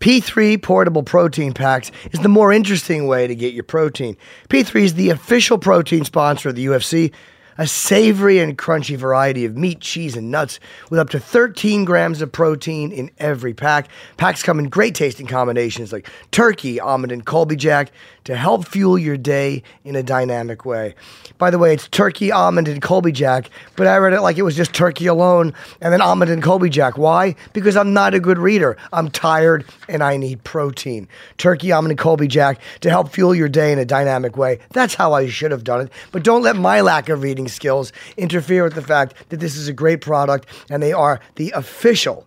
P3 portable protein packs is the more interesting way to get your protein. P3 is the official protein sponsor of the UFC, a savory and crunchy variety of meat, cheese, and nuts with up to 13 grams of protein in every pack. Packs come in great tasting combinations like turkey, almond, and Colby Jack to help fuel your day in a dynamic way. By the way, it's turkey, almond, and Colby Jack, but I read it like it was just turkey alone and then almond and Colby Jack. Why? Because I'm not a good reader. I'm tired and I need protein. Turkey, almond, and Colby Jack to help fuel your day in a dynamic way. That's how I should have done it. But don't let my lack of reading skills interfere with the fact that this is a great product and they are the official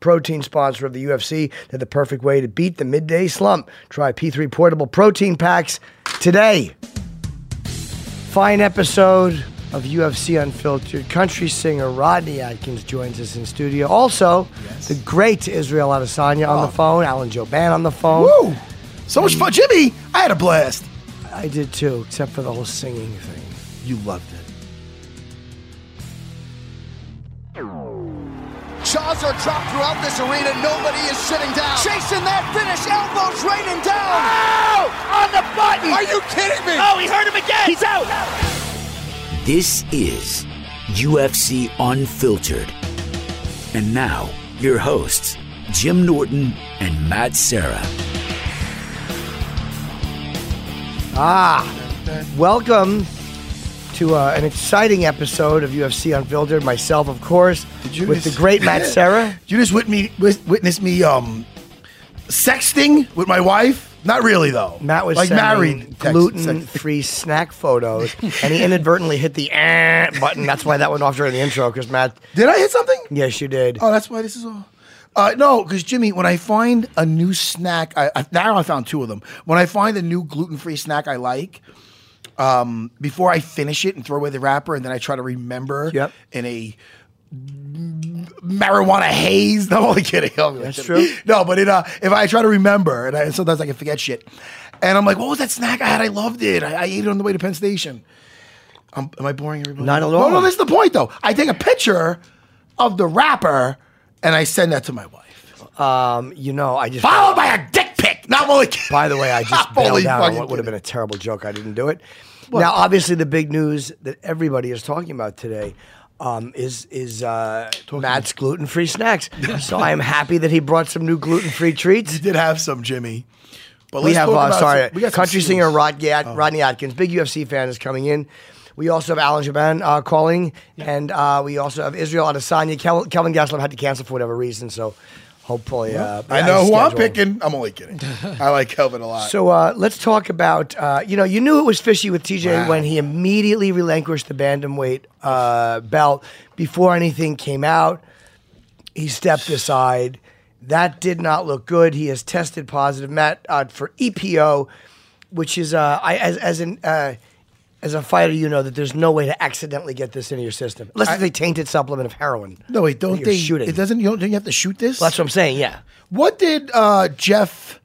protein sponsor of the UFC. They're the perfect way to beat the midday slump. Try P3 portable protein packs today. Fine episode of UFC Unfiltered. Country singer Rodney Atkins joins us in studio. Also, the great Israel Adesanya on the oh. phone, Alan Jouban on the phone. Woo! So much fun, Jimmy. I had a blast. I did too, except for the whole singing thing. You loved it. Jaws are dropped throughout this arena. Nobody is sitting down. Chasing that finish. Elbows raining down. Oh! On the button. Are you kidding me? Oh, he hurt him again. He's out. This is UFC Unfiltered. And now, your hosts, Jim Norton and Matt Serra. Ah, welcome to uh, an exciting episode of UFC Unfiltered. Myself, of course, you with the great Matt Serra. Just wit- me, wis- witness me um, sexting with my wife? Not really, though. Matt was like married. gluten-free snack photos, and he inadvertently hit the eh button. That's why that went off during the intro. Because Matt, Did I hit something? yes, you did. Oh, that's why this is all. Uh, no, because Jimmy, when I find a new snack, I, I now I found two of them. When I find a new gluten-free snack I like, um, before I finish it and throw away the wrapper, and then I try to remember Yep. in a marijuana haze. No, I'm only kidding. I'm only That's kidding. true. No, but it, uh, if I try to remember, and I, sometimes I can forget shit, and I'm like, what was that snack I had? I loved it. I, I ate it on the way to Penn Station. Um, am I boring everybody? Not at No, all. no, this is the point though. I take a picture of the wrapper and I send that to my wife. Um, you know, I just Followed by a dick Not only By the way, I just bailed out on what would have been a terrible joke. I didn't do it. Now, obviously, the big news that everybody is talking about today um, is is uh, Matt's gluten free snacks. so I am happy that he brought some new gluten free treats. You did have some, Jimmy. But We let's have, talk uh, about sorry, some- we got country singer Rod At- Rodney Atkins, big UFC fan, is coming in. We also have Alan Jouban uh, calling, and uh, we also have Israel Adesanya. Kel- Kelvin Gastelum had to cancel for whatever reason, so hopefully. Uh, I know his who I'm picking. I'm only kidding. I like Kelvin a lot. So uh, let's talk about. Uh, you know, you knew it was fishy with TJ Wow. when he immediately relinquished the bantamweight uh, belt before anything came out. He stepped aside. That did not look good. He has tested positive, Matt, uh, for EPO, which is uh, I as as an uh, as a fighter, you know that there's no way to accidentally get this into your system unless it's a tainted supplement of heroin. no, wait, don't they? shoot It doesn't. You don't, don't you have to shoot this? That's what I'm saying. Yeah, what did uh, Jeff?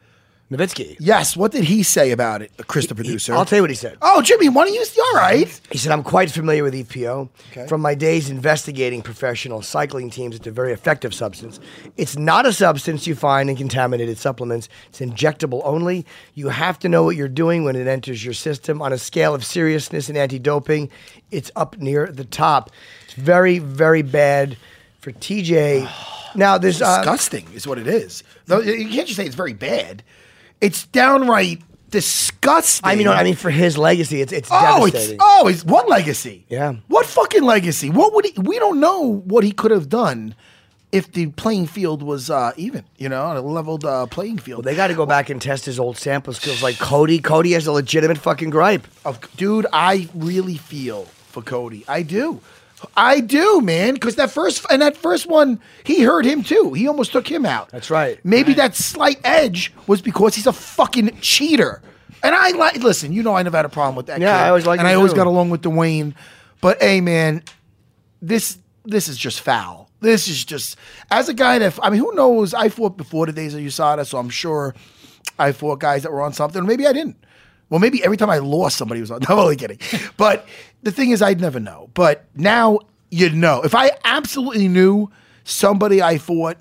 Novitzky. Yes. What did he say about it, Chris, the producer? I'll tell you what he said. Oh, Jimmy, why don't you? All right. He said, I'm quite familiar with EPO Okay. from my days investigating professional cycling teams. It's a very effective substance. It's not a substance you find in contaminated supplements, it's injectable only. You have to know what you're doing when it enters your system. On a scale of seriousness in anti doping, it's up near the top. It's very, very bad for TJ. Now there's uh, disgusting is what it is. Though you can't just say it's very bad. It's downright disgusting. I mean, I mean for his legacy, it's it's oh, it's devastating. oh, it's what legacy? Yeah. what fucking legacy? What would he? We don't know what he could have done if the playing field was uh, even. You know, on a leveled uh, playing field. Well, they got to go back and test his old sample skills, like Cody. Cody has a legitimate fucking gripe. of dude, I really feel for Cody. I do. I do, man, because that first and that first one, he hurt him too. He almost took him out. That's right. Maybe that slight edge was because he's a fucking cheater. And I like listen, you know I never had a problem with that. Yeah, kid, I always liked and I always too. got along with Duane. But hey, man, this this is just foul. This is just as a guy that I mean, who knows? I fought before the days of USADA, so I'm sure I fought guys that were on something. Maybe I didn't. Well, maybe every time I lost, somebody was on. No, I'm only kidding. But the thing is, I'd never know. But now you know. If I absolutely knew somebody I fought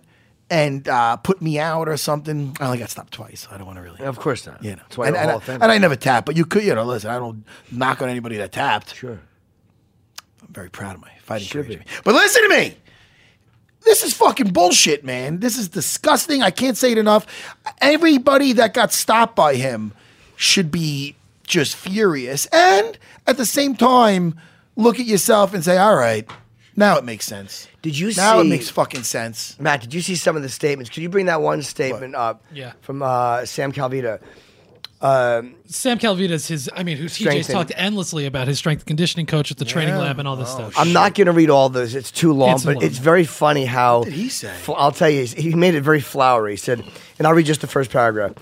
and uh, put me out or something, I only got stopped twice. I don't want to really. Of course not. You know, That's why and, and, I, and I never tap, but you could, you know, listen, I don't knock on anybody that tapped. Sure. I'm very proud of my fighting Should courage. be. But listen to me. This is fucking bullshit, man. This is disgusting. I can't say it enough. Everybody that got stopped by him should be just furious. And at the same time, look at yourself and say, all right, now it makes sense. Did you Now it see- makes fucking sense. Matt, did you see some of the statements? Could you bring that one statement up? Yeah. From uh, Sam Calavitta. Sam Calavitta's his. I mean, who TJ's Strength talked endlessly about his strength conditioning coach at the training lab and all this stuff. I'm not going to read all those. It's too long, It's but long. it's very funny how. did he say? Fl- I'll tell you, he made it very flowery. He said, and I'll read just the first paragraph.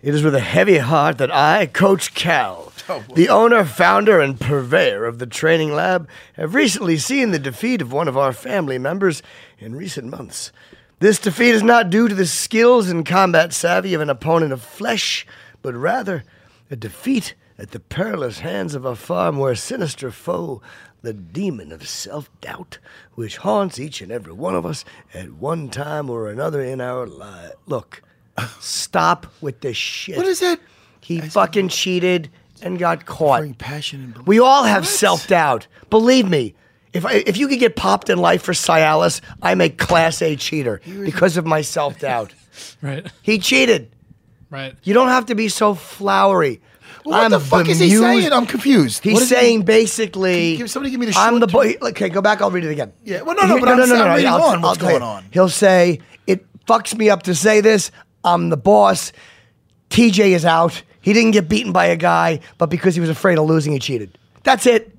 It is with a heavy heart that I, Coach Cal, Oh, the owner, founder, and purveyor of the training lab, have recently seen the defeat of one of our family members in recent months. This defeat is not due to the skills and combat savvy of an opponent of flesh, but rather a defeat at the perilous hands of a far more sinister foe, the demon of self doubt, which haunts each and every one of us at one time or another in our life. Look, stop with this shit. What is that? He fucking cheated and got caught. Bring passion and. We all have What? self doubt. Believe me. If I, if you could get popped in life for Cialis, I'm a class A cheater because of my self doubt. Right. he cheated. Right. You don't have to be so flowery. Well, what I'm the fuck is he bemused. saying? I'm confused. He's What is he- saying basically, Give- somebody give me the I'm short the boy. Okay, go back. I'll read it again. Yeah, well, no, no, but I'm I'm reading on what's tell you. going on. He'll say it fucks me up to say this. I'm the boss. TJ is out. He didn't get beaten by a guy, but because he was afraid of losing, he cheated. That's it.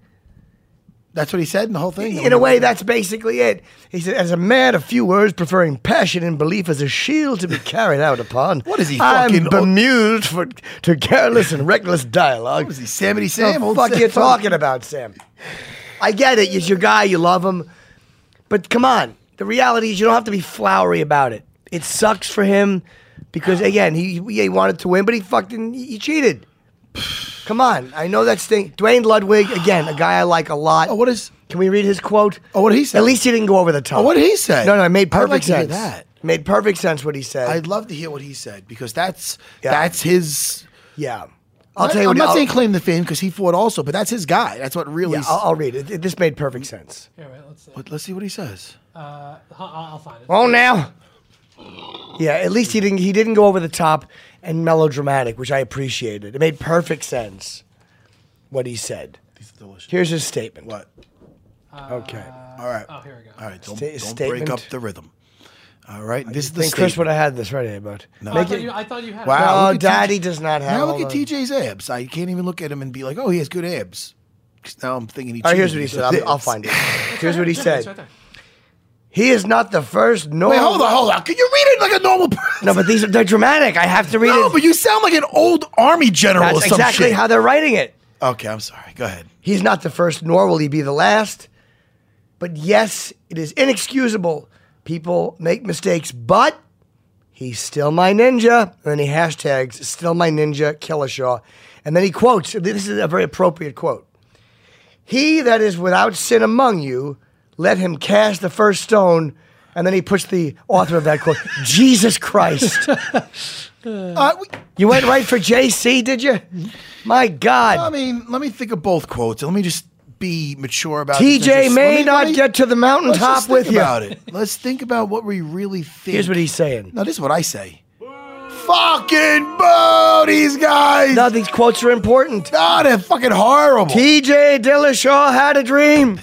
That's what he said in the whole thing. In a way, that's basically it. He said, "As a man, a few words, preferring passion and belief as a shield to be carried out upon. What is he, I'm fucking- bemused for to careless and reckless dialogue. What is he, Samity The Sam? Old fuck Sam? you talking about, Sam? I get it. He's your guy. You love him, but come on. The reality is, you don't have to be flowery about it. It sucks for him because again, he he wanted to win, but he fucking he cheated. Come on, I know that thing. Duane Ludwig, again, a guy I like a lot. Oh, what is? Can we read his quote? Oh, what did he say? At least he didn't go over the top. Oh, what did he say? No, no, it made perfect I'd perfect like to hear that. Made perfect sense what he said. I'd love to hear what he said because that's Yeah. that's his. yeah. I'll I, tell you I'm what. not I'll, saying claim the fame because he fought also, but that's his guy. That's what really. yeah, I'll, I'll read it. It- This made perfect sense. Here, wait, let's see. but let's see what he says. Uh, I'll, I'll find it. Oh, now. Yeah, at least he didn't. He didn't go over the top and melodramatic, which I appreciated. It made perfect sense. What he said. These are delicious. Here's his statement. What? Uh, okay. All right. Oh, here we go. All right. Don't, Sta- don't statement. break up the rhythm. All right. This is the think Chris would have had this ready, eh, but Oh, I, thought you, I thought you had. it. Wow. no, look at Daddy TJ. does not have. Now look hold at on. TJ's abs. I can't even look at him and be like, "Oh, he has good abs." 'Cause Now I'm thinking he. All right, here's what he with said. I'll, I'll find it. Here's what he It's said. there. He is not the first. Nor Wait, hold on, hold on. Can you read it like a normal person? No, but these are they're dramatic. I have to read No, it. but you sound like an old army general or That's exactly shit. how they're writing it. okay, I'm sorry. Go ahead. He's not the first, nor will he be the last. But yes, it is inexcusable. People make mistakes, but he's still my ninja. And then he hashtags still my ninja, Killashaw. And then he quotes this is a very appropriate quote. He that is without sin among you, let him cast the first stone. And then he puts the author of that quote, Jesus Christ. Uh, You went right for JC, did you? My God. I mean, let me think of both quotes. Let me just be mature about TJ just- may me- not me- get to the mountaintop think with you. about it. Let's think about what we really think. Here's what he's saying. No, this is what I say. Fucking boo these guys. No, these quotes are important. No, they're fucking horrible. TJ Dillashaw had a dream.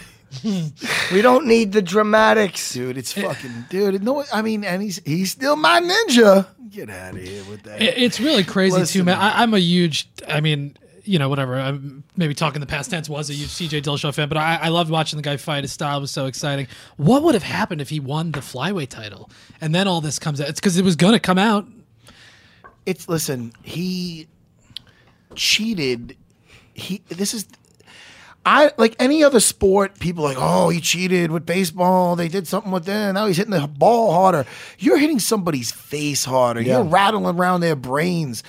we don't need the dramatics. dude, it's eh. fucking dude. No, I mean, and he's he's still my ninja. Get out of here with that. It- It's really crazy Listen. too, man. I, I'm a huge. I mean, you know, whatever. I'm maybe talking the past tense was a huge CJ Dillashaw fan, but I, I loved watching the guy fight. His style was so exciting. What would have happened if he won the flyweight title and then all this comes out? It's because it was going to come out. it's listen, he cheated. He this is I like any other sport, people are like, oh, he cheated with baseball. They did something with that. Now he's hitting the ball harder. You're hitting somebody's face harder. You're rattling around their brains.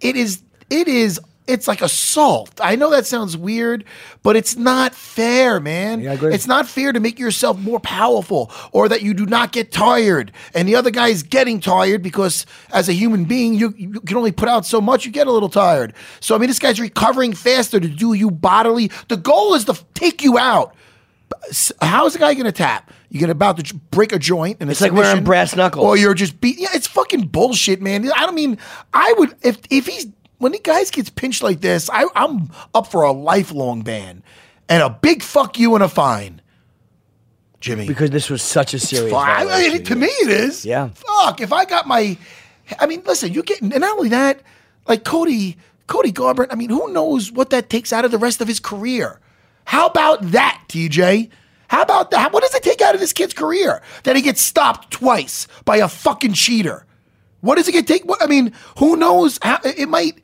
It is it is it's like assault. I know that sounds weird, but it's not fair, man. Yeah, I agree. It's not fair to make yourself more powerful or that you do not get tired and the other guy is getting tired because as a human being you, you can only put out so much you get a little tired so i mean this guy's recovering faster to do you bodily the goal is to take you out how's the guy gonna tap you're gonna about to break a joint and It's like wearing brass knuckles. or you're just beat yeah it's fucking bullshit man i don't mean i would if if he's when the guys gets pinched like this I, i'm up for a lifelong ban and a big fuck you and a fine jimmy Because this was such a serious I mean, to me, it is. Yeah. Fuck. If I got my, I mean, listen, you get, and not only that, like Cody, Cody Garbrandt. I mean, who knows what that takes out of the rest of his career? How about that, TJ? How about that? What does it take out of this kid's career that he gets stopped twice by a fucking cheater? What does it get take? What I mean, who knows? How, it might.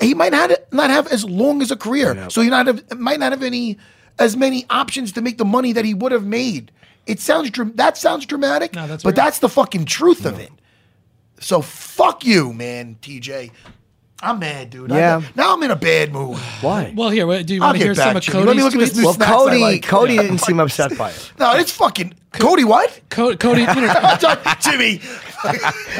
He might not not have as long as a career, so he not have might not have any as many options to make the money that he would have made. It sounds that sounds dramatic, No, that's but right. that's the fucking truth of it. So fuck you, man, TJ. I'm mad, dude. Yeah. got- now I'm in a bad mood. Why? Well, here, wait, do you want to hear back, some of Cody's Let me look at this tweets? new Well, snacks I Cody, like. Cody didn't seem upset by it. No, it's fucking Cody. What? Co- Cody, you know, Jimmy.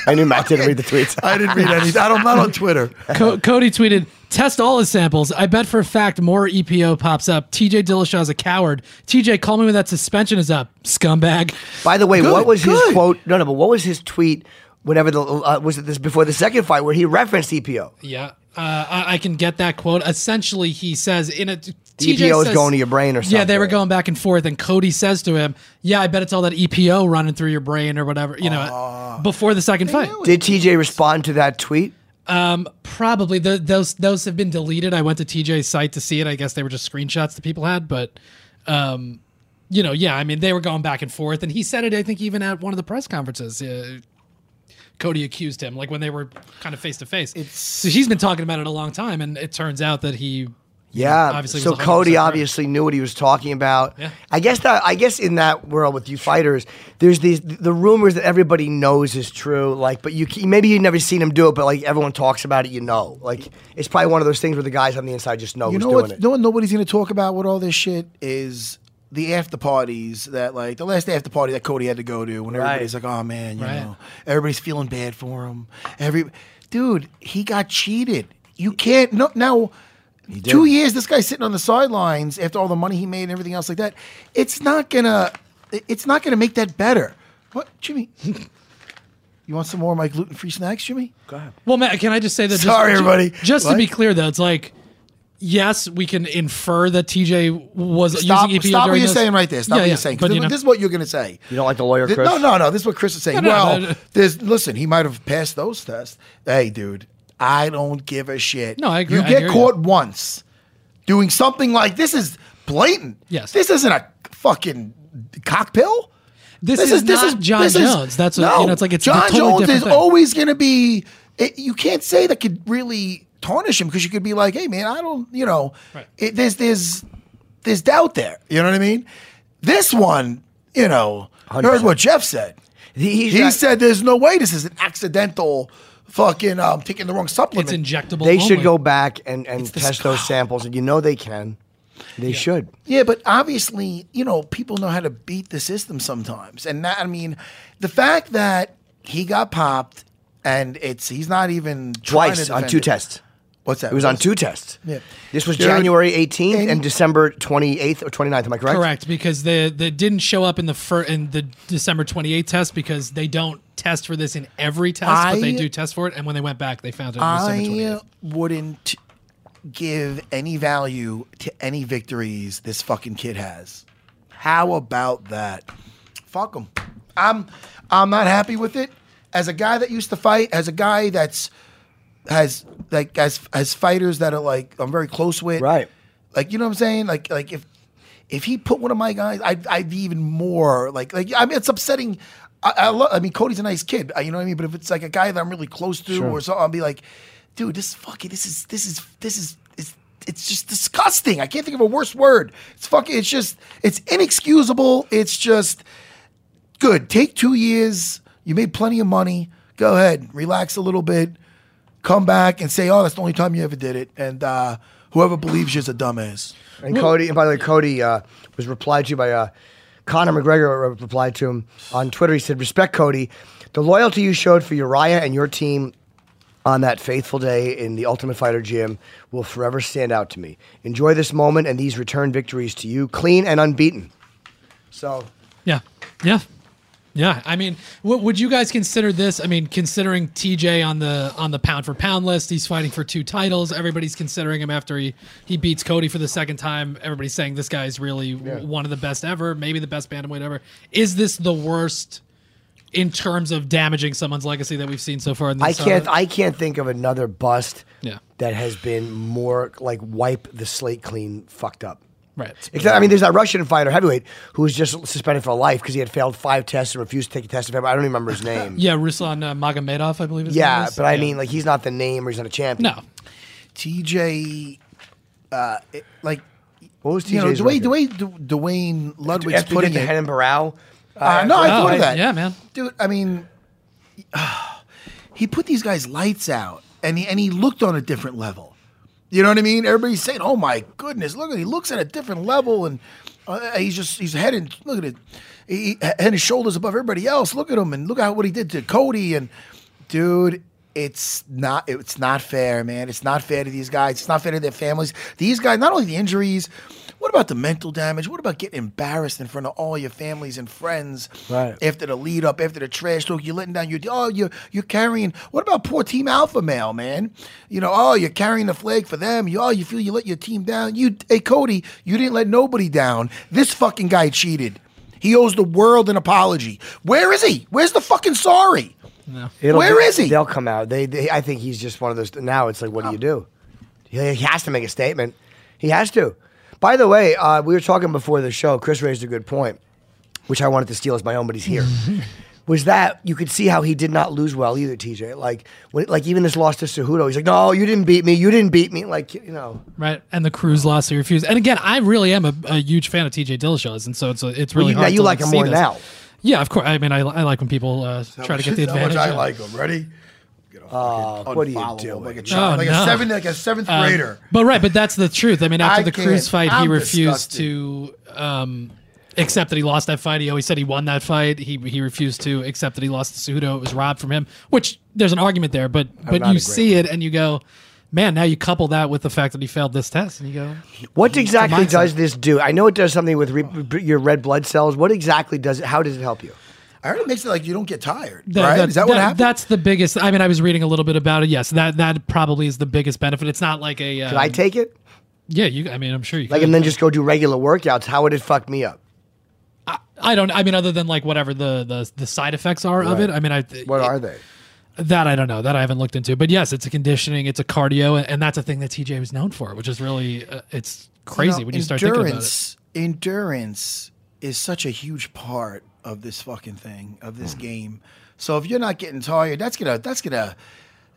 I knew Matt didn't read the tweets. I didn't read anything. I don't, I'm not on Twitter. Co- Cody tweeted, "Test all his samples. I bet for a fact more EPO pops up. TJ Dillashaw's a coward. TJ, call me when that suspension is up, scumbag." By the way, Good, what was his quote? No, no, but what was his tweet? Whenever the uh, was it this before the second fight where he referenced EPO? Yeah, uh, I, I can get that quote. Essentially, he says in a TJ EPO is going to your brain or something. Yeah, they were going back and forth, and Cody says to him, "Yeah, I bet it's all that EPO running through your brain or whatever." You know, before the second fight. Did TJ respond to that tweet? Um, probably the, those those have been deleted. I went to TJ's site to see it. I guess they were just screenshots that people had, but um, you know, yeah, I mean, they were going back and forth, and he said it. I think even at one of the press conferences, uh, Cody accused him, like when they were kind of face to face. So he's been talking about it a long time, and it turns out that he, Yeah. obviously so was 100% Cody right. obviously knew what he was talking about. Yeah. I guess that I guess in that world with you fighters, there's these the rumors that everybody knows is true. Like, but you maybe you've never seen him do it, but like everyone talks about it, you know. Like it's probably one of those things where the guys on the inside just know You who's know doing what? it. You know nobody's going to talk about with all this shit is the after parties that like the last after party that Cody had to go to when Right. everybody's like, oh man, you Right. know, everybody's feeling bad for him. Every dude, he got cheated. You can't no now. Two years, this guy's sitting on the sidelines after all the money he made and everything else like that. It's not gonna. It's not gonna make that better. What, Jimmy? you want some more of my gluten-free snacks, Jimmy? Go ahead. Well, Matt, can I just say that? Sorry, ju- everybody. Just to be clear, though, it's like. Yes, we can infer that TJ was Stop, using EPO stop what you're this. saying right there. Stop Yeah, what yeah, you're saying. 'cause But, you this, know, this is what you're going to say. You don't like the lawyer, Chris? No, no, no. This is what Chris is saying. No, no, well, no. there's listen. He might have passed those tests. Hey, dude, I don't give a shit. No, I agree. You I get hear you. caught once doing something like this is blatant. Yes. This isn't a fucking cock pill. this, is, not Jon this is- Jones. That's what, no, you know. It's like it's a Jon totally Jones is thing. always going to be. It, you can't say that could really tarnish him because you could be like, hey man, I don't, you know, Right. it, there's there's there's doubt there. You know what I mean? This one, you know, here's what Jeff said. He- he's he not- said there's no way this is an accidental fucking um, taking the wrong supplement. It's injectable. They should go back and, and test sp- those samples, and you know they can. They should. Yeah, but obviously, you know, people know how to beat the system sometimes. And that, I mean, the fact that he got popped and it's he's not even trying to Twice on two it. tests. What's that? It was on two tests. Yeah. This was Dude, January 18th and, and- December 28th or 29th. Am I correct? Correct, because they they didn't show up in the fir- in the December 28th test because they don't test for this in every test, but they do test for it. And when they went back, they found it on December I 28th. wouldn't give any value to any victories this fucking kid has. How about that? Fuck him. I'm I'm not happy with it. As a guy that used to fight, as a guy that's has like as as fighters that are like I'm very close with. Right. Like you know what I'm saying? Like like if if he put one of my guys, I'd, I'd be even more like like I mean it's upsetting. I, I, lo- I mean Cody's a nice kid, you know what I mean. But if it's like a guy that I'm really close to or something, I'll be like, dude, this fucking this is this is this is it's it's just disgusting. I can't think of a worse word. It's fucking. It's just it's inexcusable. It's just good. Take two years. You made plenty of money. Go ahead, relax a little bit. Come back and say, "Oh, that's the only time you ever did it." And uh, whoever believes you's a dumbass. And Cody, and by the way, Cody uh, was replied to by uh, Conor McGregor. Replied to him on Twitter. He said, "Respect, Cody. The loyalty you showed for Urijah and your team on that faithful day in the Ultimate Fighter gym will forever stand out to me. Enjoy this moment and these return victories to you, clean and unbeaten." So Yeah, yeah, yeah. I mean, w- would you guys consider this? I mean, considering TJ on the on the pound for pound list, he's fighting for two titles. Everybody's considering him after he he beats Cody for the second time. Everybody's saying this guy's really w- one of the best ever, maybe the best bantamweight ever. Is this the worst? In terms of damaging someone's legacy that we've seen so far in this, I can't. uh, I can't think of another bust Yeah. that has been more like wipe the slate clean, fucked up. Right. Except, I mean, there's that Russian fighter heavyweight who was just suspended for life because he had failed five tests and refused to take a test. If ever, I don't even remember his name. Yeah, Ruslan uh, Magomedov, I believe. His name yeah, is. but I Yeah. mean, like, he's not the name or he's not a champion. no. TJ, uh, it- like What was TJ's you know the way the way Du- Duane Ludwig's After he putting the it. Renan Barão. Uh, no, I thought of that. yeah, man. dude. I mean, he put these guys lights out, and he and he looked on a different level. You know what I mean? Everybody's saying, "Oh my goodness, look at he looks at a different level," and uh, he's just he's head and look at it, he, head and shoulders above everybody else. Look at him and look at what he did to Cody and dude. It's not it's not fair, man. It's not fair to these guys. It's not fair to their families. These guys, not only the injuries, what about the mental damage? What about getting embarrassed in front of all your families and friends Right. after the lead up, after the trash talk? You're letting down your oh, you're you're carrying. What about poor Team Alpha Male, man? You know, oh, you're carrying the flag for them. You oh, you feel you let your team down. You, hey Cody, you didn't let nobody down. This fucking guy cheated. He owes the world an apology. Where is he? Where's the fucking sorry? It'll Where be- is he? They'll come out. They, they. I think he's just one of those. Now it's like, what do you oh. do? He, he has to make a statement. He has to. By the way, uh, we were talking before the show. Chris raised a good point, which I wanted to steal as my own, but he's here. was that you could see how he did not lose well either, TJ. Like, when, like even this loss to Cejudo, he's like, "No, you didn't beat me. You didn't beat me." Like, you know, Right, and the Cruz loss he refused. And again, I really am a, a huge fan of TJ Dillashaw's, and so it's it's Well, really you, now hard you to like him more this. now. Yeah, of course. I mean, I, I like when people uh, try to get the advantage. How much I yeah. like him. Ready? Uh, what are you Unfollow him doing? Like a Oh, child, like no. a seven, like a seventh Um, grader. But right, but that's the truth. I mean, after I the Cruz can't- fight, he I'm refused disgusted. to um, accept that he lost that fight. He always said he won that fight. He he refused to accept that he lost to Cejudo. It was robbed from him. Which there's an argument there, but but you agree. see it and you go, man. Now you couple that with the fact that he failed this test, and you go, What exactly mindset. does this do? I know it does something with re- your red blood cells. What exactly does it? How does it help you? I heard it makes it like you don't get tired, That- right? that- Is that, what happened? That's the biggest. I mean, I was reading a little bit about it. Yes, that that probably is the biggest benefit. It's not like a. Um, Can I take it? Yeah, you. I mean, I'm sure you. Can. Like, could. and then just go do regular workouts. How would it fuck me up? I don't. I mean, other than like whatever the the, the side effects are of it. I mean, I. What it- are they? That I don't know. That I haven't looked into. But yes, it's a conditioning. It's a cardio, and, that's a thing that TJ was known for, which is really uh, it's crazy know, when you start thinking about it. endurance, Endurance is such a huge part of this fucking thing, of this Hmm. game. So if you're not getting tired, that's gonna that's gonna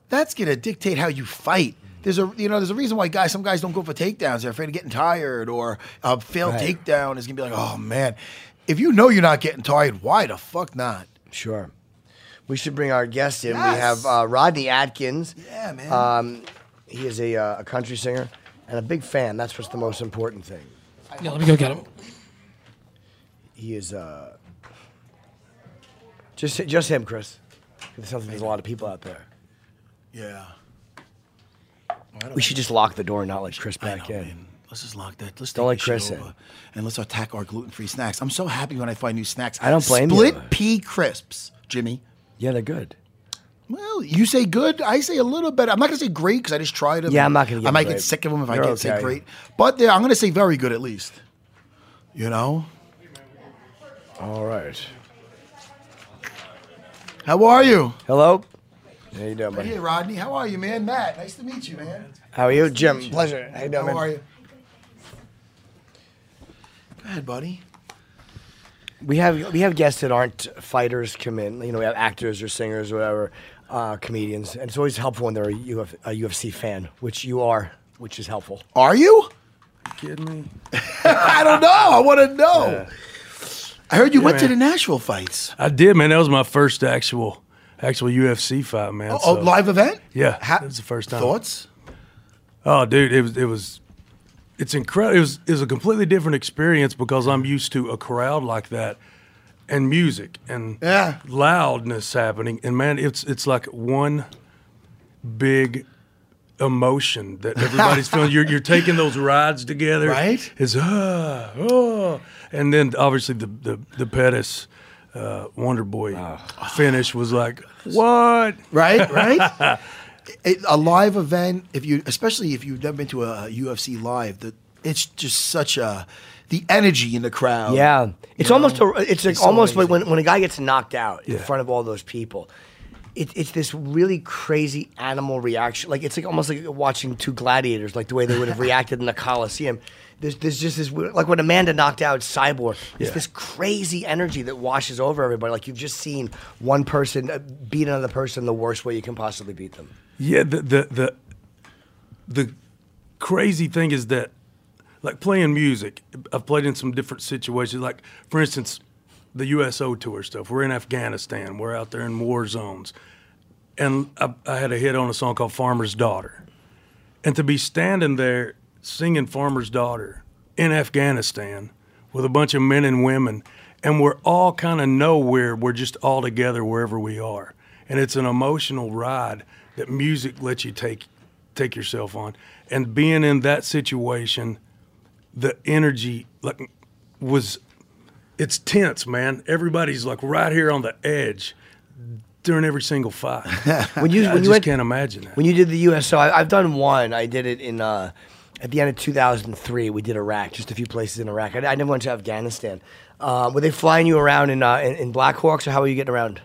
that's gonna dictate how you fight. There's a you know there's a reason why guys some guys don't go for takedowns. They're afraid of getting tired or a failed Right. takedown is gonna be like oh man. If you know you're not getting tired, why the fuck not? Sure. We should bring our guest in. We Yes. have uh, Rodney Atkins. Yeah, man. Um, he is a, uh, a country singer and a big fan. That's what's the most important thing. Yeah, let me go get him. He is uh, just just him, Chris. It sounds like there's a lot of people out there. Yeah. We should just lock the door and not let Chris back know, in. man. Let's just lock that. Let's Don't let Chris in. and let's attack our gluten-free snacks. I'm so happy when I find new snacks. I don't blame you. Split pea crisps, Jimmy. Yeah, they're good. Well, you say good. I say a little better. I'm not gonna say great because I just tried them. Yeah, I'm not gonna give I might great. get sick of them if I They're get say okay. great. But I'm gonna say very good at least. You know. All right. How are you? Hello. How you doing, buddy? Hey, Rodney. How are you, man? Matt. Nice to meet you, man. How are you, Jim? Pleasure. How you doing, How man? are you? Go ahead, buddy. We have we have guests that aren't fighters come in. You know, we have actors or singers or whatever, uh, comedians, and it's always helpful when they're a, Uf, a UFC fan, which you are, which is helpful. Are you? kidding me? I don't know. I want to know. I heard you went to the Nashville fights. I did, man. That was my first actual actual UFC fight, man. Oh, oh, So, live event? Yeah, that was the first time. Thoughts? Oh, dude, it was it was it's incredible. It was it was a completely different experience because I'm used to a crowd like that and music and Yeah. loudness happening. And man, it's it's like one big emotion that everybody's feeling. You're you're taking those rides together, Right. It's ah, oh, and then obviously the the the Pettis. Uh, Wonder Boy finish was like what? Right, right. It- a live event, if you, especially if you've never been to a UFC live, that it's just such a the energy in the crowd. Yeah, it's almost know? a, it's, like It's so almost like when, when a guy gets knocked out in Yeah. front of all those people. It, it's this really crazy animal reaction. Like it's like almost like watching two gladiators, like the way they would have reacted in the Coliseum. There's, there's just this weird- like when Amanda knocked out Cyborg. It's Yeah. this crazy energy that washes over everybody. Like you've just seen one person uh, beat another person the worst way you can possibly beat them. Yeah, the the the the crazy thing is that like playing music, I've played in some different situations. Like for instance, the USO tour stuff. We're in Afghanistan. We're out there in war zones, and I, I had a hit on a song called "Farmer's Daughter," and to be standing there singing "Farmer's Daughter" in Afghanistan with a bunch of men and women, and we're all kind of nowhere. We're just all together wherever we are, and it's an emotional ride that music lets you take take yourself on. And being in that situation, the energy like was it's tense, man. Everybody's like right here on the edge during every single fight. When you I when just you went, can't imagine that. When you did the USO, I, I've done one. I did it in uh, at the end of 2003. We did Iraq, just a few places in Iraq. I, I never went to Afghanistan. Uh, were they flying you around in, uh, in in Blackhawks, or how were you getting around?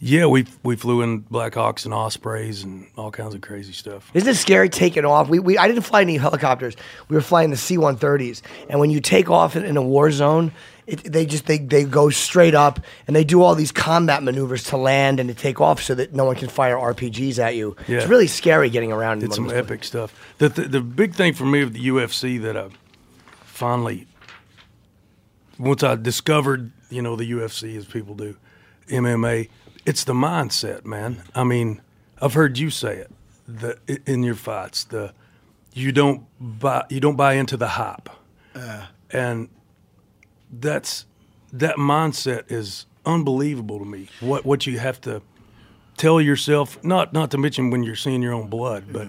Yeah, we we flew in Blackhawks and Ospreys and all kinds of crazy stuff. Isn't it scary taking off? We, we I didn't fly any helicopters. We were flying the C-130s, and when you take off in, in a war zone, it, they just they, they go straight up and they do all these combat maneuvers to land and to take off so that no one can fire RPGs at you. It's really scary getting around. in It's one some of those epic stuff. The, the the big thing for me with the UFC that I finally once I discovered, you know, the UFC as people do, MMA, it's the mindset, man. I mean, I've heard you say it the in your fights. The you don't buy you don't buy into the hype, uh. and that's that mindset is unbelievable to me. What what you have to tell yourself, not not to mention when you're seeing your own blood, but.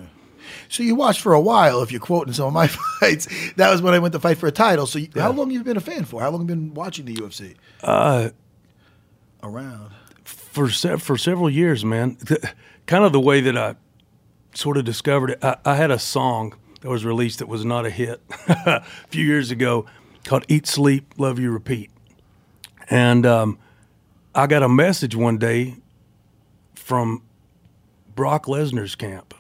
So you watched for a while. If you're quoting some of my fights, that was when I went to fight for a title. So you, how long you been a fan for? How long have you been watching the UFC? Uh, Around. for se- for several years, man. The- kind of the way that I sort of discovered it. I, I had a song that was released that was not a hit a few years ago called "Eat, Sleep, Love You, Repeat," and um, I got a message one day from Brock Lesnar's camp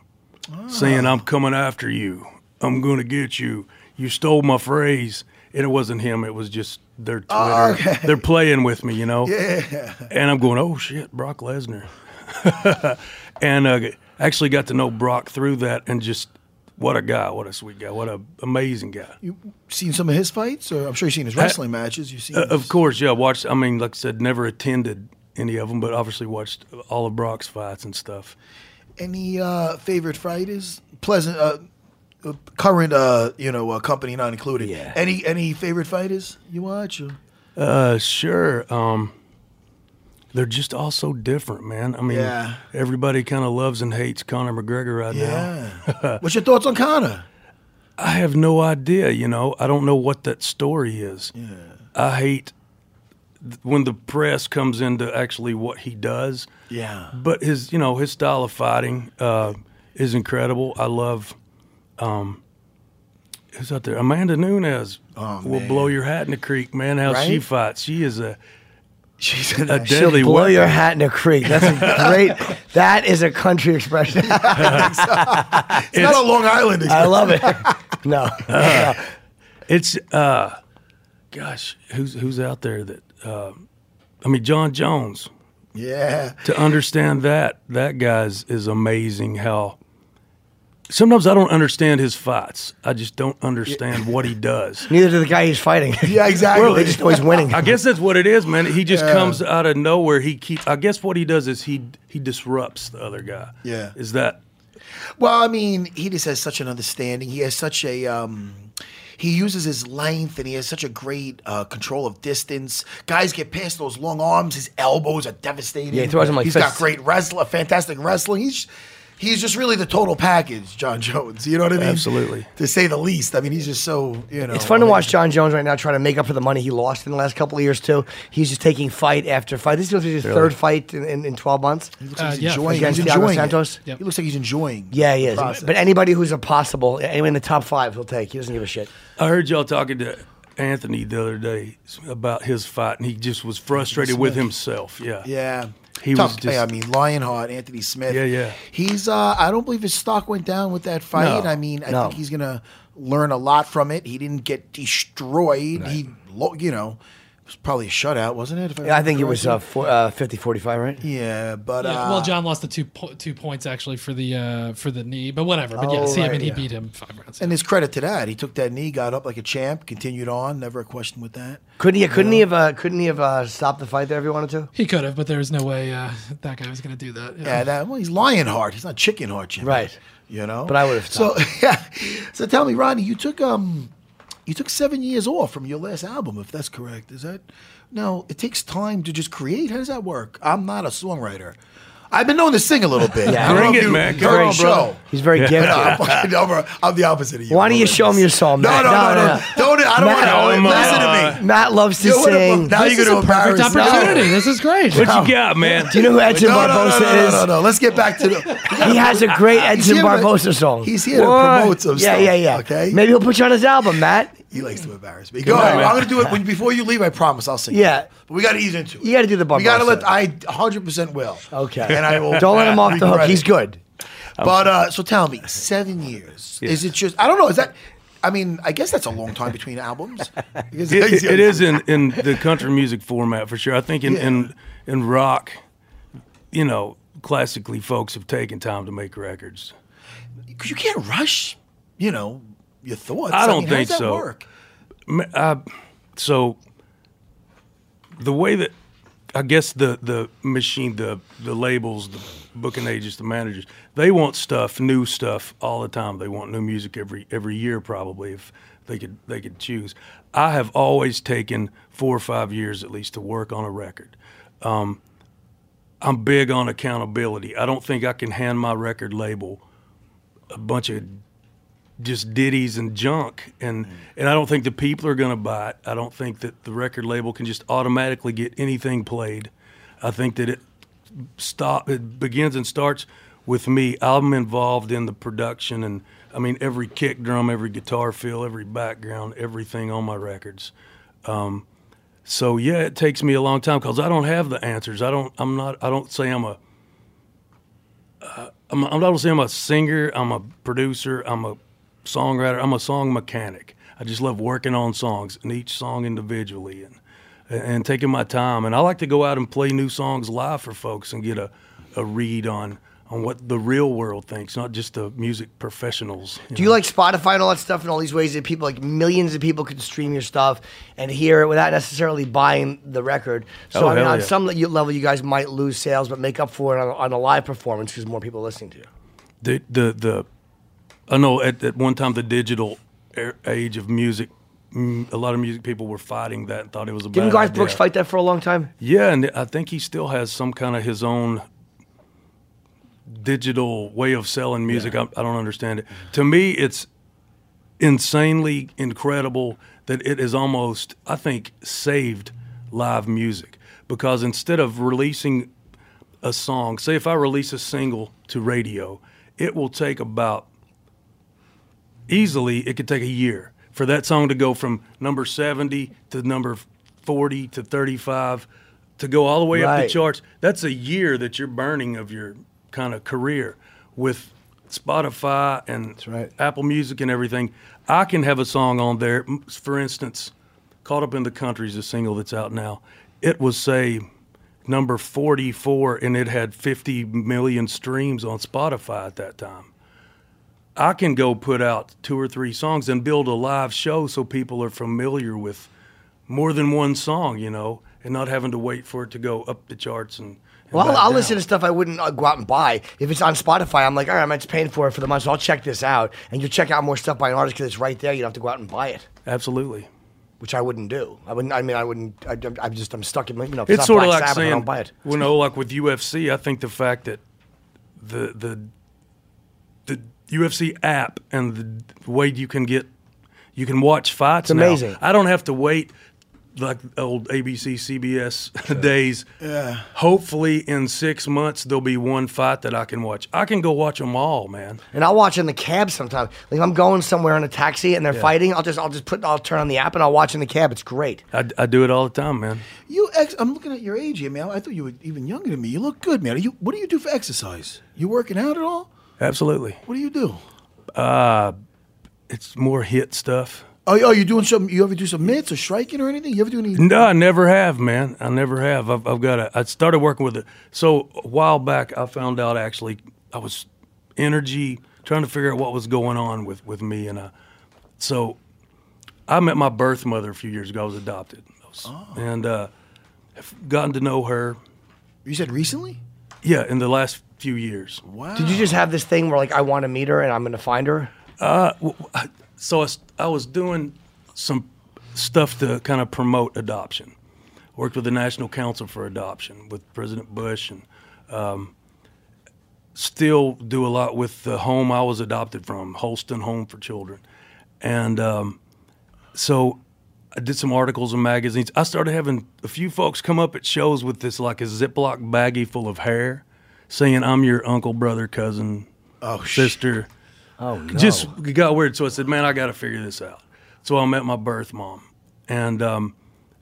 saying, "I'm coming after you. I'm going to get you. You stole my phrase." And it wasn't him. It was just their Twitter. They're playing with me, you know. Yeah. And I'm going, "Oh shit, Brock Lesnar." and uh, actually got to know Brock through that, and just what a guy, what a sweet guy, what a amazing guy. You seen some of his fights? Or I'm sure you've seen his wrestling matches. You've seen. Uh, of course, yeah. Watched. I mean, like I said, never attended any of them, but obviously watched all of Brock's fights and stuff. Any uh, favorite fighters? Pleasant. Uh, uh, current, uh, you know, uh, company not included. Yeah. Any any favorite fighters you watch? Or? Uh, sure. Um, they're just all so different, man. I mean, Yeah. everybody kind of loves and hates Conor McGregor right now. Yeah. What's your thoughts on Conor? I have no idea. You know, I don't know what that story is. Yeah. I hate when the press comes into actually what he does. Yeah. But his, you know, his style of fighting uh, is incredible. I love. Um, who's out there? Amanda Nunes Oh, will blow your hat in the creek, man. How she Right? fights, she is a She's in a deadly Blow weapon. your hat in a creek. That's a great. that is a country expression. It's not a Long Island. I love it. No. It's uh, gosh, who's who's out there that? Uh, I mean, Jon Jones. Yeah. To understand that, that guy's is amazing. How sometimes I don't understand his fights. I just don't understand what he does. Neither do the guy he's fighting. Yeah, exactly. Well, they just know he's winning. I guess that's what it is, man. He just comes out of nowhere. He keeps. I guess what he does is he he disrupts the other guy. Yeah. Is that Well, I mean, he just has such an understanding. He has such a. Um, he uses his length and he has such a great uh, control of distance. Guys get past those long arms. His elbows are devastating. Yeah, he throws them like He's got great wrestler, fantastic wrestling. He's he's just really the total package, Jon Jones. You know what I mean? Absolutely. To say the least. I mean, he's just so you know. It's fun to watch Jon Jones right now trying to make up for the money he lost in the last couple of years too. He's just taking fight after fight. This is his third fight in, in, in 12 months. He looks like Uh, he's yeah, enjoying, against he's Thiago enjoying Santos. It. Yep. He looks like he's enjoying. Yeah, he is. process. But anybody who's a possible, anyone in the top five, he'll take. He doesn't give a shit. I heard y'all talking to Anthony the other day about his fight, and he just was frustrated with himself. Yeah. Yeah. He Tough. was just- I mean, Lionheart, Anthony Smith. Yeah, yeah. He's. Uh, I don't believe his stock went down with that fight. No. I mean, I No. think he's gonna learn a lot from it. He didn't get destroyed. He, you know, was probably a shutout, wasn't it? If Yeah, I think it was uh, four, uh, 50 45, right? Yeah, but Yeah, uh, well, Jon lost the two po- two points actually for the uh, for the knee, but whatever. But Oh, yes, he, I right, mean he beat him five rounds. And his credit to that, he took that knee, got up like a champ, continued on, never a question with that. Couldn't he? Couldn't he have? Uh, couldn't he have uh, stopped the fight there if he wanted to? he could have, but there was no way uh, that guy was going to do that. Yeah, that well, he's Lionheart. He's not Chicken Heart, Jimmy. Right. You know. But I would've So yeah. So tell me, Ronnie, you took um, you took seven years off from your last album, if that's correct. Is that? No, it takes time to just create. How does that work? I'm not a songwriter. I've been known to sing a little bit. Yeah. Bring it, man. Come on, show. He's very gifted. No, I'm, fucking- I'm, the opposite of you. Why don't you show him your song, No, Matt? no, no, no. no. Don't. I don't Matt, want to oh, come listen to me. Matt loves to sing. now you're going to perfect embarrass me. opportunity. This is great. What you got, man? Do you know who Edson No, no, no, Barbosa no, no, is? no, no. Let's get back to the. He has a great Edson Barbosa song. He's here to promote some yeah, Yeah, yeah, okay? Maybe he'll put you on his album, Matt. He likes to embarrass me. Go ahead. I'm going to do it when, before you leave. I promise I'll sing. Yeah. But we got to ease into it. You got to do the Barbosa. We got to let. I 100 percent will. Okay. And I will. Don't let him off the hook. regret He's it. good. But uh, so tell me, seven years. Is it just? I don't know. Is that? I mean, I guess that's a long time between albums. Because- It, it- it is in, in the country music format for sure. I think in, Yeah. in in rock, you know, classically, folks have taken time to make records. Because you can't rush. You know your thoughts. I don't mean, how think so. Work? I, so the way that I guess the the machine, the the labels, the booking agents, the managers, they want stuff, new stuff all the time. They want new music every every year, probably if they could they could choose. I have always taken four or five years at least to work on a record. Um, I'm big on accountability. I don't think I can hand my record label a bunch of just ditties and junk and and I don't think the people are going to buy it. I don't think that the record label can just automatically get anything played. I think that it stop it begins and starts with me. I'm involved in the production and I mean every kick drum, every guitar fill, every background, everything on my records. Um, so yeah, it takes me a long time because I don't have the answers. I don't. I'm not. I don't say I'm a. Uh, I'm, I'm not saying I'm a singer. I'm a producer. I'm a songwriter. I'm a song mechanic. I just love working on songs and each song individually and and taking my time. And I like to go out and play new songs live for folks and get a, a read on on what the real world thinks, not just the music professionals. Do you like Spotify and all that stuff and all these ways that people, like millions of people, can stream your stuff and hear it without necessarily buying the record? So, Oh, I mean, on yeah. some level, you guys might lose sales, but make up for it on, on a live performance because more people are listening to you. the the the I know at, at one time the digital er- age of music mm, a lot of music people were fighting that and thought it was a Didn't bad Garth idea. Brooks fight that for a long time? Yeah, and I think he still has some kind of his own digital way of selling music. I, I don't understand it. To me, it's insanely incredible that it has almost, I think, saved live music because instead of releasing a song, say if I release a single to radio, it will take about easily it could take a year for that song to go from number 70 to number 40 to 35 to go all the way up the charts. That's a year that you're burning of your kind of career with spotify and right. apple music and everything. I can have a song on there. For instance caught up in the country is a single that's out now. It was say number 44 and it had 50 million streams on spotify at that time I can go put out two or three songs and build a live show so people are familiar with more than one song, you know, and not having to wait for it to go up the charts and. and Well, I'll, I'll listen to stuff I wouldn't uh, go out and buy. If it's on Spotify, I'm like, all right, I'm just paying for it for the month, so I'll check this out. And you check out more stuff by an artist because it's right there. You don't have to go out and buy it, Absolutely. which I wouldn't do. I wouldn't. I mean, I wouldn't. I, I'm just. I'm stuck in. You know, if it's, It's not sort of like Sabbath, I saying, don't buy it. you know, like with UFC, I think the fact that the the UFC app and the way you can get you can watch fights. It's now. amazing. I don't have to wait like old ABC, CBS days. Yeah. Hopefully, in six months there'll be one fight that I can watch. I can go watch them all, man. And I'll watch in the cab sometimes. Like if I'm going somewhere in a taxi and they're fighting, I'll just I'll just put I'll turn on the app and I'll watch in the cab. It's great. I, I do it all the time, man. You, ex- I'm looking at your age here, man. I thought you were even younger than me. You look good, man. Are you, what do you do for exercise? You working out at all? Absolutely. What do you do? It's more hit stuff. Oh, oh, you doing some? You ever do some mitts or striking or anything? You ever do any? No, I never have, man. I never have. I've, I've got a. I started working with it. So a while back, I found out actually I was energy trying to figure out what was going on with with me, and uh, so I met my birth mother a few years ago. I was adopted, I was- and uh, have gotten to know her. You said recently? Yeah, in the last few years. Wow. Did you just have this thing where like I want to meet her and I'm going to find her? so I was doing some stuff to kind of promote adoption. Worked with the National Council for Adoption with President Bush, and um, still do a lot with the home I was adopted from, Holston Home for Children, and um, so I did some articles in magazines. I started having a few folks come up at shows with this like a Ziploc baggie full of hair, saying, "I'm your uncle, brother, cousin, Oh, shit. sister." Oh no. just got weird. So I said, "Man, I got to figure this out." So I met my birth mom, and um,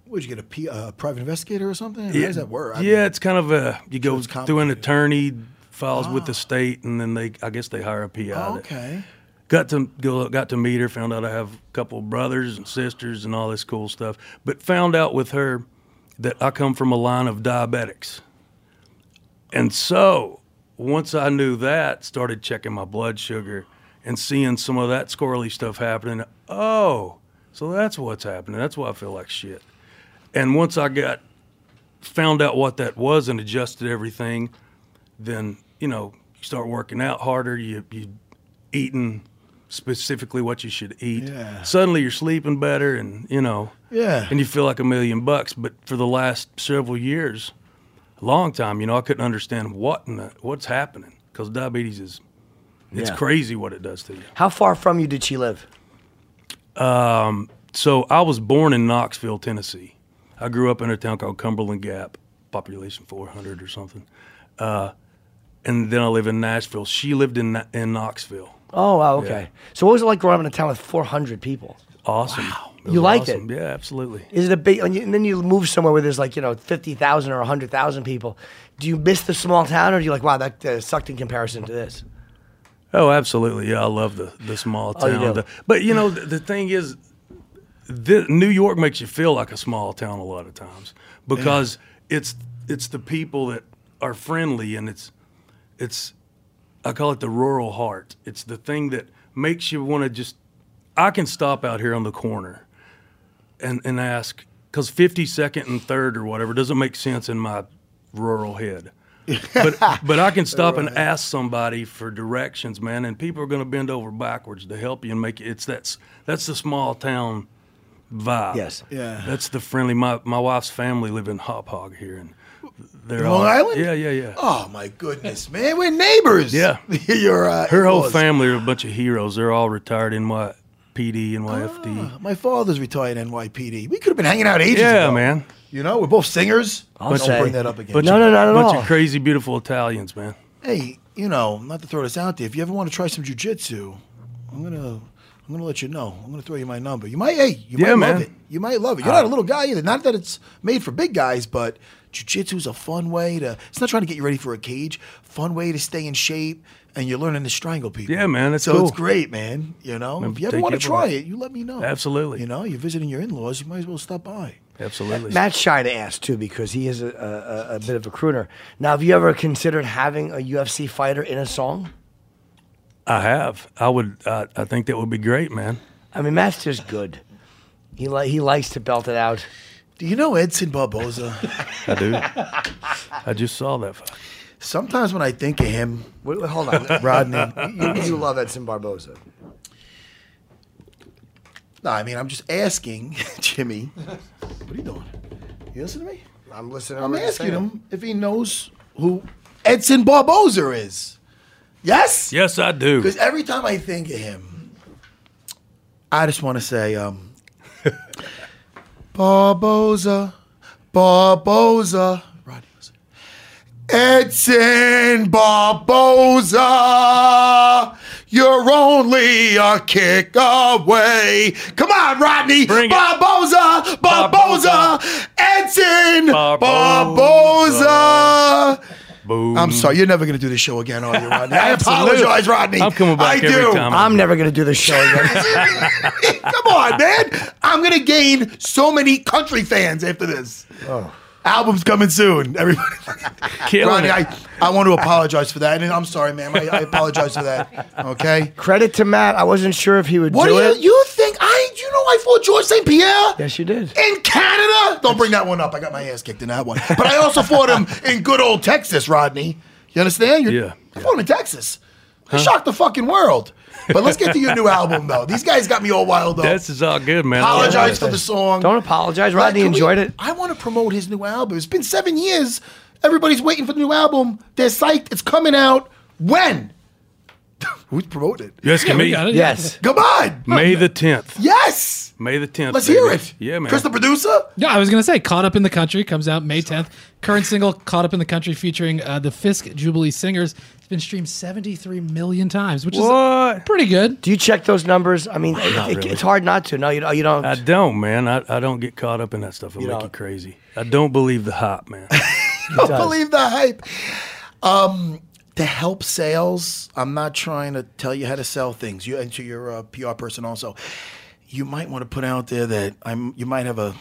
Would you get a P, uh, private investigator or something? How does that work? I yeah, mean, it's kind of a you go through an attorney, files with the state, and then they I guess they hire a PI. oh, okay. Got to go, got to meet her. Found out I have a couple of brothers and sisters and all this cool stuff. But found out with her that I come from a line of diabetics, and so once I knew that, started checking my blood sugar and seeing some of that squirrely stuff happening. Oh, so that's what's happening. That's why I feel like shit. And once I got found out what that was and adjusted everything, then you know you start working out harder. You you eating specifically what you should eat. Yeah. Suddenly you're sleeping better, and you know. Yeah. And you feel like a million bucks. But for the last several years, long time, you know, I couldn't understand what in the, what's happening because diabetes is it's Yeah. crazy what it does to you. How far from you did she live? So I was born in Knoxville, Tennessee. I grew up in a town called Cumberland Gap, population 400 or something. Uh, and then I live in Nashville. She lived in in Knoxville. Oh, wow, okay. So what was it like growing up in a town with 400 people? Awesome. It You was liked it? Yeah, absolutely. Is it a big? And, you, and then you move somewhere where there's like you know 50,000 or 100,000 people. Do you miss the small town, or do you like wow that uh, sucked in comparison to this? Oh, absolutely. Yeah, I love the the small town. Oh, you? The- but you know, the, the thing is, the, New York makes you feel like a small town a lot of times because it's it's the people that are friendly and it's it's I call it the rural heart. It's the thing that makes you want to just. I can stop out here on the corner, and and ask because 52nd and third or whatever doesn't make sense in my rural head. but but I can stop and ask somebody for directions, man, and people are going to bend over backwards to help you and make it. It's that's that's the small town vibe. Yes. Yeah. That's the friendly. My my wife's family live in Hauppauge here, and they're Long all, Island? Yeah, yeah, yeah. Oh my goodness, man, we're neighbors. Yeah. Your uh, Her whole in-laws. family are a bunch of heroes. They're all retired NYPD, NYFD. Ah, my father's retired NYPD. We could have been hanging out ages ago. yeah, ago. man. You know, we're both singers. I'll Don't say. bring that up again. Bunch No, of, no, not at bunch all. of crazy, beautiful Italians, man. Hey, you know, not to throw this out there. If you ever want to try some jujitsu, I'm gonna. I'm gonna let you know. I'm gonna throw you my number. You might, hey, you Yeah, might love it. You might love it. You're not a uh, little guy either. Not that it's made for big guys, but jujitsu is a fun way to. It's not trying to get you ready for a cage. Fun way to stay in shape, and you're learning to strangle people. Yeah, man, that's so cool. it's great, man. You know, Man, if you ever want to you up on try it. it, you let me know. Absolutely. You know, you're visiting your in-laws. You might as well stop by. Absolutely. Matt's shy to ask too because he is a, a, a- a bit of a crooner. Now, have you ever considered having a UFC fighter in a song? I have. I would. I, I think that would be great, man. I mean, Matt's just good. He li- he likes to belt it out. Do you know Edson Barboza? I do. I just saw that. Fuck. Sometimes when I think of him, Wait, wait, hold on, Rodney. You, you love Edson Barboza. No, I mean, I'm just asking Jimmy. What are you doing? You listen to me? I'm listening. I'm what you're asking saying. him if he knows who Edson Barboza is. Yes? Yes, I do. Because every time I think of him, I just want to say, um, Barboza, Barboza. Rodney, listen. Edson Barboza, you're only a kick away. Come on, Rodney. Bring it. Barboza, Barboza, Edson Barboza. Barboza. Boom. I'm sorry, you're never going to do this show again, are you, Rodney? I apologize, Rodney. I'm coming back I every do. time. I'm never going to do this show again. Come on, man. I'm going to gain so many country fans after this. Oh. Album's coming soon. Everybody. Killing Rodney, it. I, I want to apologize for that. And I'm sorry, man. I, I apologize for that. Okay. Credit to Matt. I wasn't sure if he would What do do you, it. you think? I, you know, I fought George St. Pierre yes, you did. in Canada. Don't bring that one up. I got my ass kicked in that one. But I also fought him in good old Texas, Rodney. You understand? You're, Yeah, I fought him in Texas. I shocked the fucking world. But let's get to your new album, though. These guys got me all wild up. This is all good, man. Apologize for the song. Don't apologize. Right, Rodney can we- enjoyed it. I want to promote his new album. It's been seven years. Everybody's waiting for the new album. They're psyched. It's coming out. When? Who's promoting it? Yes, can we me. got it. Yes. Come on. May the 10th. Yes. May the 10th. Let's baby. hear it. Yeah, man. Chris, the producer. Yeah, I was gonna say "Caught Up in the Country" comes out May 10th. Current single "Caught Up in the Country" featuring uh, the Fisk Jubilee Singers. It's been streamed 73 million times, which What? is pretty good. Do you check those numbers? I mean, it- it- really. it's hard not to. No, you don't. You don't. I don't, man. I, I don't get caught up in that stuff. It'll You make don't. you crazy. I don't believe the hype, man. I don't does. believe the hype. Um, to help sales, I'm not trying to tell you how to sell things. You and to your uh, PR person also, you might want to put out there that I'm. You might have a.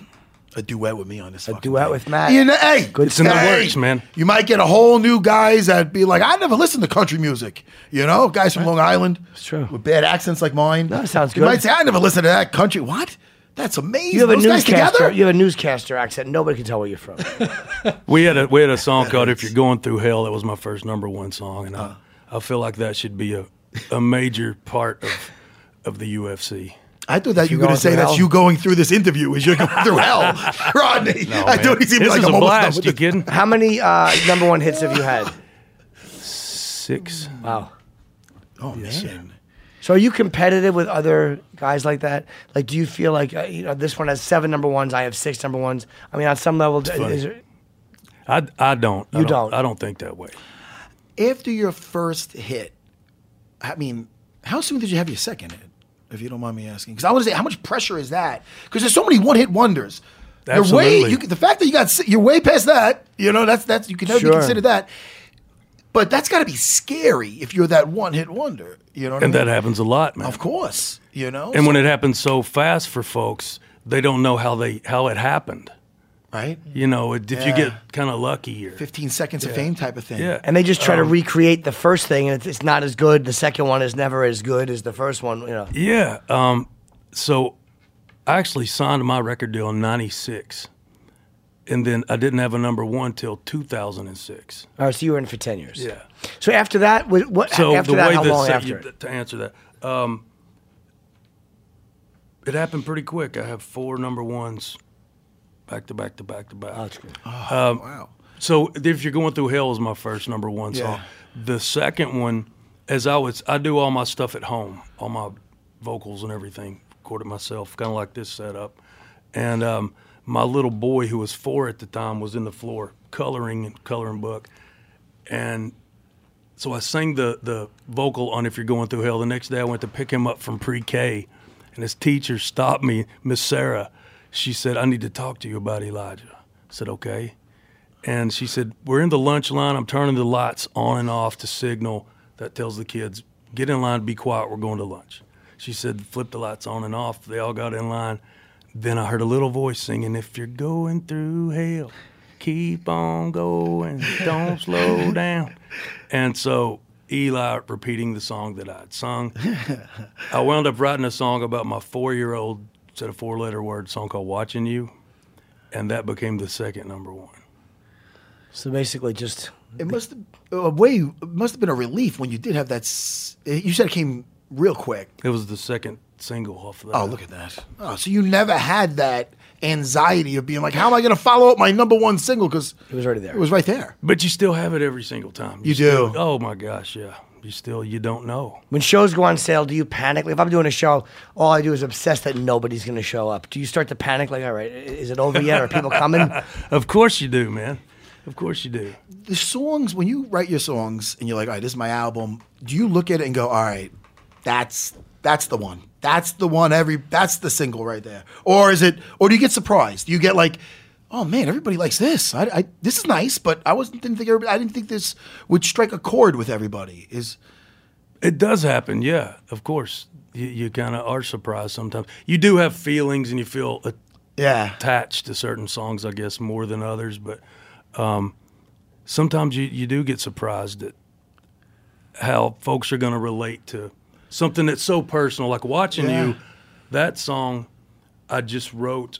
A duet with me on this. A duet thing. with Matt. You know, hey, Good It's in the hey, works, man. You might get a whole new guys that be like, I never listened to country music. You know, guys from Long Island. It's true. With bad accents like mine. That sounds good. You might say, I never listened to that country. What? That's amazing. You have a Those guys newscaster. You have a newscaster accent. Nobody can tell where you're from. We had a we had a song called "If You're Going Through Hell." That was my first number one song, and Uh. I, I feel like that should be a, a major part of of the UFC. I thought that you were going to say going that's hell? you going through this interview as you're going through hell, Rodney. I thought he seemed this like is I'm a blast. You this. kidding? How many uh, number one hits have you had? Six. Wow. Oh man, So are you competitive with other guys like that? Like, do you feel like uh, you know this one has seven number ones, I have six number ones? I mean, on some level, funny. is it, I, I don't. I You don't. I don't think that way. after your first hit, I mean, how soon did you have your second hit? If you don't mind me asking, because I want to say, how much pressure is that? Because there's so many one-hit wonders. You're way, Absolutely. you, the fact that you got you're way past that. You know, that's that's you can never Sure. be considered that. But that's got to be scary if you're that one-hit wonder. You know, what And I that happens a lot, man. of course. You know, And when it happens so fast for folks, they don't know how they how it happened. Right, You know, it, if you get kind of lucky or 15 seconds of fame type of thing. yeah. and they just Um, try to recreate the first thing, and it's, it's not as good. The second one is never as good as the first one. You know. Yeah. Um, so I actually signed my record deal in 96. And then I didn't have a number one till 2006. All right, so you were in for ten years. Yeah. So after that, what, what So after the that, way how that long so after? you- to answer that, um, it happened pretty quick. I have four number ones, back to back to back to back. That's good. Um, wow. So if you're going through hell is my first number one Yeah. song. The second one, as I was, I do all my stuff at home, all my vocals and everything, recorded myself, kind of like this setup. And um, my little boy, who was four at the time, was in the floor coloring and coloring book, and so I sang the the vocal on "If You're Going Through Hell." The next day, I went to pick him up from pre-K, and his teacher stopped me, Miss Sarah. She said, "I need to talk to you about Elijah." I said, "Okay." And she said, We're in the lunch line. I'm turning the lights on and off to signal that tells the kids, Get in line, be quiet, we're going to lunch. She said, Flip the lights on and off. They all got in line. Then I heard a little voice singing, If you're going through hell, keep on going, don't slow down. And so Eli repeating the song that I'd sung. I wound up writing a song about my four year old, said a four letter word song called Watching You. And that became the second number one. So basically, just It must have a way. It must have been a relief when you did have that. s- You said it came real quick. It was the second single off of that. Oh, look at that. Oh, so you never had that anxiety of being like, "How am I going to follow up my number one single?" Because it was already there. it was right there. But you still have it every single time. You still- do. Oh my gosh, yeah. You still you don't know. When shows go on sale, do you panic? Like if I'm doing a show, all I do is obsess that nobody's going to show up. Do you start to panic? Like, all right, is it over yet? Are people coming? Of course you do, man. Of course you do. The songs when you write your songs and you're like, "All right, this is my album." Do you look at it and go, "All right, that's that's the one. That's the one. Every that's the single right there." Or is it? Or do you get surprised? Do you get like, "Oh man, everybody likes this. I, I this is nice, but I wasn't didn't think everybody, I didn't think this would strike a chord with everybody." Is It does happen, yeah. Of course, you, you kind of are surprised sometimes. You do have feelings, and you feel a- yeah. attached to certain songs, I guess, more than others. But um, sometimes you, you do get surprised at how folks are going to relate to something that's so personal. Like watching Yeah. you, that song I just wrote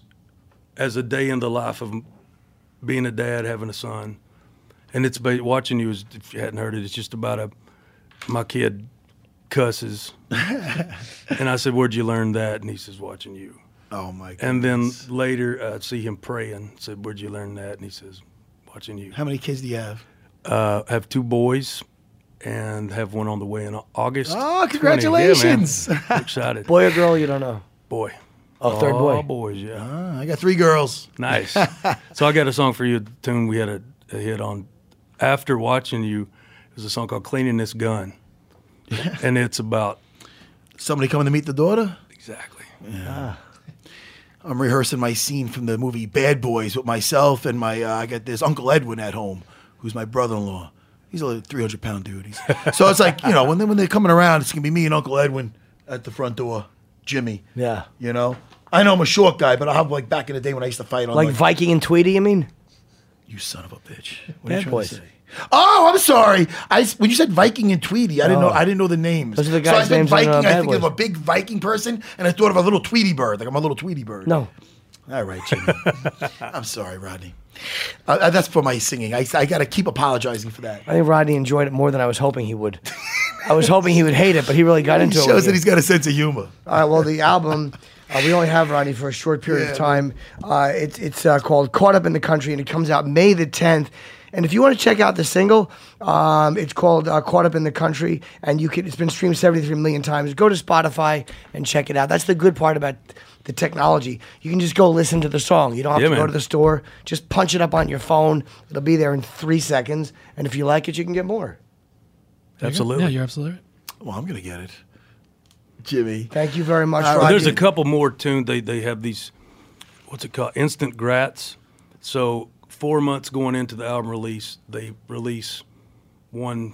as a day in the life of being a dad, having a son. And it's about watching you. Is, if you hadn't heard it, it's just about a my kid cusses, and I said, "Where'd you learn that?" And he says, "Watching you." Oh my god. And then later, I see him praying. Said, "Where'd you learn that?" And he says, "Watching you." How many kids do you have? Uh, I have two boys, and have one on the way in August. Oh, congratulations. Yeah, man. Excited, Boy or girl? You don't know. boy. Oh, third boy. All boys, yeah. Ah, I got three girls. Nice. so I got a song for you, a tune we had a, a hit on. After watching you, there's a song called "Cleaning This Gun," and it's about Somebody coming to meet the daughter? exactly. Yeah. I'm rehearsing my scene from the movie Bad Boys with myself and my uh, I got this Uncle Edwin at home, who's my brother-in-law. He's a 300 pound dude. He's, so it's like you know when they, when they're coming around, it's gonna be me and Uncle Edwin at the front door, Jimmy. Yeah. You know, I know I'm a short guy, but I'll have like back in the day when I used to fight on Like like, Viking and Tweety, you mean? you son of a bitch. What Bad are you trying Boys. to say? Oh, I'm sorry. I when you said Viking and Tweety, I didn't know. I didn't know the names. Oh. Those are the so I guys' said names in, Viking. uh, I Bad think of Boys. a big Viking person, and I thought of a little Tweety bird. Like I'm a little Tweety bird. No. All right, Jimmy. I'm sorry, Rodney. Uh, uh, that's for my singing. I, I got to keep apologizing for that. I think Rodney enjoyed it more than I was hoping he would. I was hoping he would hate it, but he really got He into it. shows with that you. he's got a sense of humor. All right. Well, the album uh, we only have Ronnie for a short period Yeah. of time. Uh, it's it's uh, called "Caught Up in the Country" and it comes out May the 10th. And if you want to check out the single, um, it's called uh, "Caught Up in the Country," and you can. It's been streamed 73 million times. Go to Spotify and check it out. That's the good part about the technology. You can just go listen to the song. You don't have Yeah, to go to the store. Just punch it up on your phone. It'll be there in three seconds. And if you like it, you can get more. Absolutely. Yeah, you're absolutely right. Well, I'm going to get it. Jimmy. Thank you very much, Uh, There's a couple more tunes. They they have these, what's it called? Instant grats. So four months going into the album release, they release one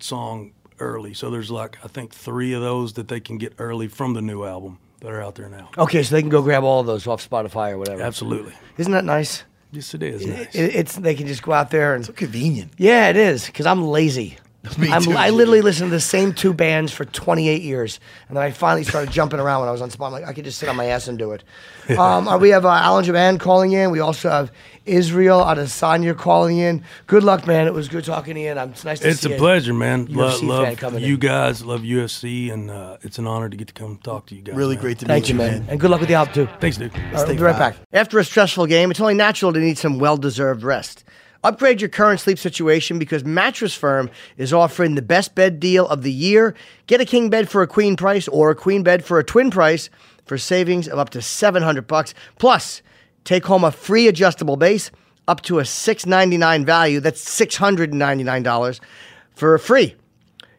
song early. So there's like I think three of those that they can get early from the new album that are out there now. Okay, so they can go grab all of those off Spotify or whatever. Absolutely. Isn't that nice? Yes, it is. Nice. It, it's they can just go out there and So convenient. yeah, it is because I'm lazy. Me I'm, too, I literally listened to the same two bands for 28 years, and then I finally started jumping around when I was on spot. I'm like, I could just sit on my ass and do it. Um, uh, we have uh, Alan Jouban calling in. We also have Israel Adesanya calling in. Good luck, man. It was good talking to you, and I'm, it's nice to It's see you. It's a you. pleasure, man. UFC Lo- love coming you in. guys. Love UFC, and uh, it's an honor to get to come talk to you guys. Really man. great to Thank meet you, you, man. And good luck with the album, too. Thanks, dude. All right, we'll be right fat. back. After a stressful game, it's only natural to need some well deserved rest. Upgrade your current sleep situation because Mattress Firm is offering the best bed deal of the year. Get a king bed for a queen price or a queen bed for a twin price for savings of up to 700 bucks. Plus, take home a free adjustable base up to a 699 value. That's $699 for free.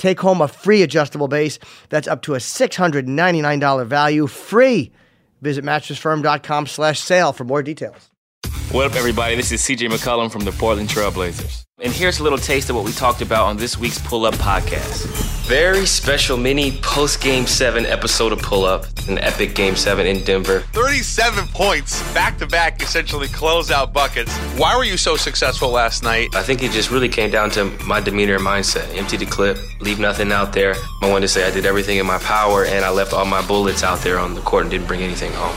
Take home a free adjustable base that's up to a $699 value free. Visit mattressfirm.com slash sale for more details. What up, everybody? This is CJ McCollum from the Portland Trailblazers. And here's a little taste of what we talked about on this week's Pull Up podcast. Very special mini post Game 7 episode of Pull Up, an epic Game 7 in Denver. 37 points, back to back, essentially closeout buckets. Why were you so successful last night? I think it just really came down to my demeanor and mindset. Empty the clip, leave nothing out there. I wanted to say I did everything in my power and I left all my bullets out there on the court and didn't bring anything home.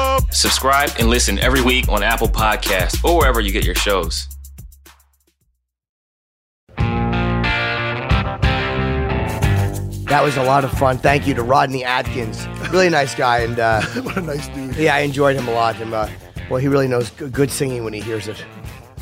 Subscribe and listen every week on Apple Podcasts or wherever you get your shows. That was a lot of fun. Thank you to Rodney Atkins. Really nice guy. And uh, What a nice dude. yeah, I enjoyed him a lot. And, uh, well, he really knows g- good singing when he hears it.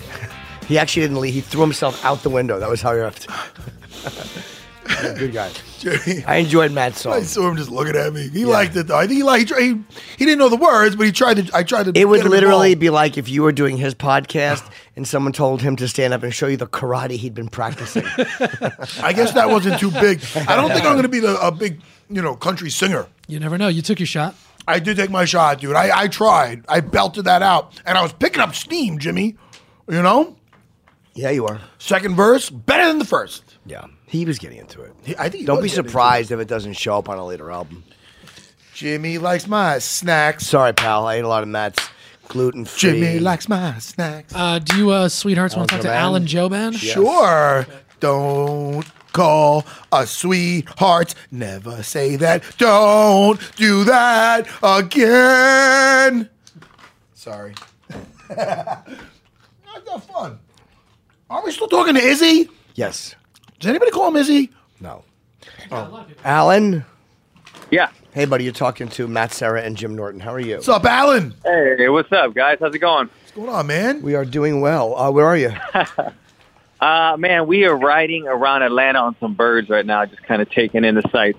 he actually didn't leave. He threw himself out the window. That was how he left. Yeah, good guy. Jimmy. I enjoyed Matt's song. I saw him just looking at me. He liked it though. I think he liked. He, he didn't know the words, but he tried to. I tried to. It would literally be like if you were doing his podcast and someone told him to stand up and show you the karate he'd been practicing. I guess that wasn't too big. I don't think I'm going to be the, a big, you know, country singer. You never know. You took your shot. I did take my shot, dude. I, I tried. I belted that out, and I was picking up steam, Jimmy. You know, yeah, you are. second verse better than the first. Yeah, he was getting into it. He- I think. he Don't was be getting into surprised if it doesn't show up on a later album. Jimmy likes my snacks. Sorry, pal. I ate a lot of Matt's gluten free. Jimmy likes my snacks. Uh, do you, uh, sweethearts, want to talk to Jouban? Alan Jouban? Sure. Don't call a sweetheart. Never say that. Don't do that again. Sorry. Not that fun. Are we still talking to Izzy? Yes. Does anybody call him Izzy? No. Oh. Alan. Yeah. Hey, buddy. You're talking to Matt Serra and Jim Norton. How are you? What's up, Alan? Hey, what's up, guys? How's it going? What's going on, man? We are doing well. Uh, where are you? Uh, man, we are riding around Atlanta on some birds right now, just kind of taking in the sights.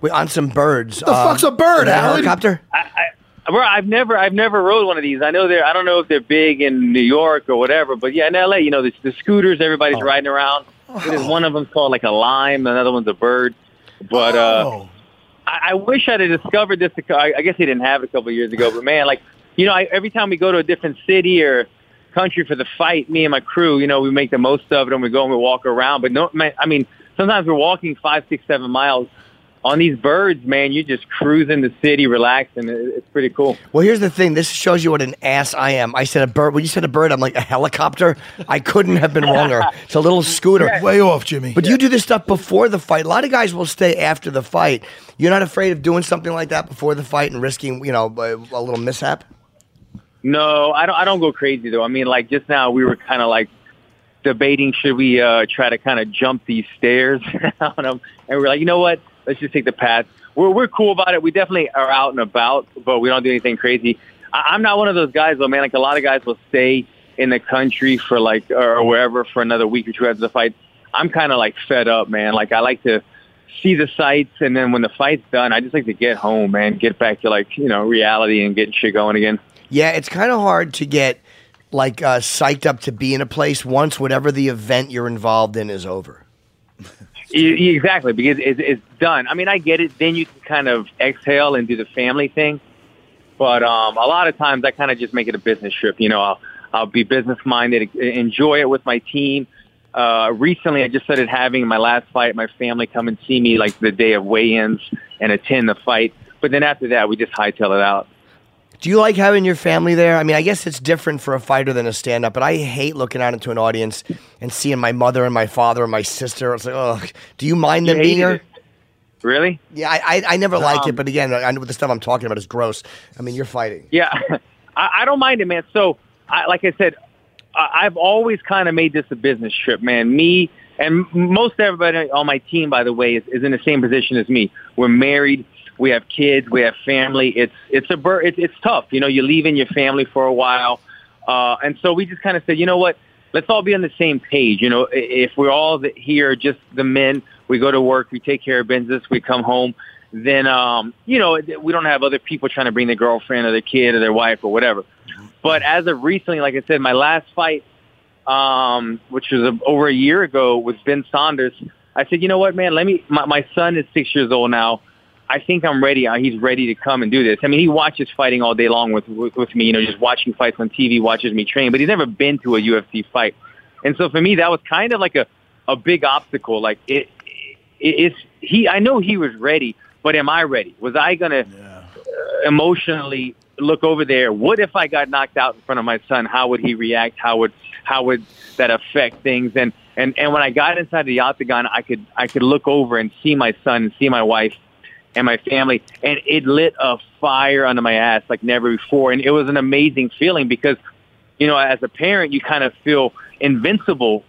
We're on some birds. The fuck's a bird, a Alan? helicopter? Bro, I've never, I've never rode one of these. I know they're, I don't know if they're big in New York or whatever, but yeah, in LA, you know, the, the scooters, everybody's Oh. riding around. There's one of them's called like a lime, another one's a bird. But uh, Oh. I, I wish I'd have discovered this. I, I guess he didn't have it a couple of years ago, but man, like you know, I, every time we go to a different city or country for the fight, me and my crew, you know, we make the most of it and we go and we walk around. But no, man, I mean, sometimes we're walking five, six, seven miles on these birds. Man, you're just cruising the city, relaxing. It- It's pretty cool. Well, here's the thing. This shows you what an ass I am. I said a bird. When you said a bird, I'm like a helicopter. I couldn't have been wronger. It's a little scooter. Way off, Jimmy. But you do this stuff before the fight. A lot of guys will stay after the fight. You're not afraid of doing something like that before the fight and risking, you know, a, a little mishap. No, I don't. I don't go crazy though. I mean, like just now, we were kind of like debating should we uh, try to kind of jump these stairs on them, and we we're like, you know what? Let's just take the path. we're we're cool about it. We definitely are out and about, but we don't do anything crazy. I, I'm not one of those guys though, man. Like a lot of guys will stay in the country for like or wherever for another week or two after the fight. I'm kind of like fed up, man. Like I like to see the sights, and then when the fight's done, I just like to get home, man. Get back to like you know reality and get shit going again. Yeah, it's kind of hard to get like uh, psyched up to be in a place once whatever the event you're involved in is over. Exactly, because it's, done. I mean, I get it. Then you can kind of exhale and do the family thing. But um, a lot of times, I kind of just make it a business trip. You know, I'll, I'll be business minded, enjoy it with my team. Uh, recently, I just started having my last fight. My family come and see me like the day of weigh-ins and attend the fight. But then after that, we just hightail it out. Do you like having your family there? I mean, I guess it's different for a fighter than a stand up, but I hate looking out into an audience and seeing my mother and my father and my sister. It's like, ugh. Do you mind them You being here? it. Really? Yeah, I, I, I never liked it, Um, but again, I know the stuff I'm talking about is gross. I mean, you're fighting. Yeah, I, I don't mind it, man. So, I, like I said, I, I've always kind of made this a business trip, man. Me and most everybody on my team, by the way, is, is in the same position as me. We're married, we have kids, we have family. It's it's a bur- it's, it's tough, you know. You're leaving your family for a while, uh, and so we just kind of said, you know what? Let's all be on the same page. You know, if we're all here, just the men, we go to work, we take care of business, we come home then um, you know we don't have other people trying to bring their girlfriend or their kid or their wife or whatever. But as of recently, like I said, my last fight, um, which was a, over a year ago, with Ben Saunders, I said, you know what, man, let me. My, my son is six years old now. I think I'm ready. Uh, He's ready to come and do this. I mean, he watches fighting all day long with, with with me. You know, just watching fights on TV, watches me train, but he's never been to a UFC fight. And so for me, that was kind of like a a big obstacle. Like it, it it's he. I know he was ready, but am I ready? Was I gonna uh, emotionally look over there? What if I got knocked out in front of my son? How would he react? How would how would that affect things? And and and when I got inside the octagon, I could I could look over and see my son and see my wife and my family, and it lit a fire under my ass like never before. And it was an amazing feeling because, you know, as a parent, you kind of feel invincible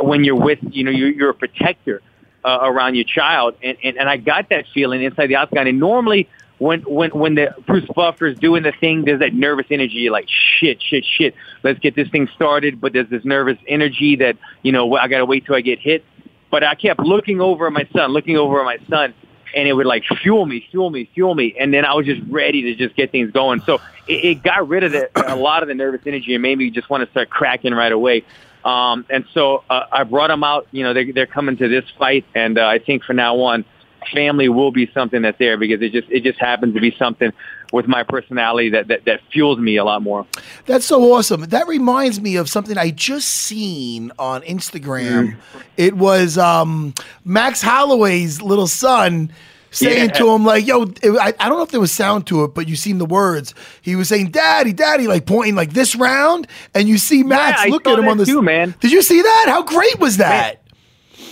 when you're with, you know, you're, a protector uh, around your child, and, and and I got that feeling inside the octagon. And normally, when when when the Bruce Buffer is doing the thing, there's that nervous energy. Like shit, shit, shit. Let's get this thing started. But there's this nervous energy that you know I got to wait till I get hit. But I kept looking over at my son, looking over at my son, and it would like fuel me, fuel me, fuel me, and then I was just ready to just get things going. So it, it got rid of the, a lot of the nervous energy and made me just want to start cracking right away. Um, and so uh, I brought them out. You know, they, they're coming to this fight, and uh, I think from now on, family will be something that's there because it just it just happens to be something with my personality that that, that fuels me a lot more. That's so awesome. That reminds me of something I just seen on Instagram. It was um, Max Holloway's little son saying Yeah. to him like, "Yo, it, I, I don't know if there was sound to it, but you seen the words. He was saying, "Daddy, Daddy," like pointing like this round, and you see Max I look at him on the too, man. Did you see that? How great was that?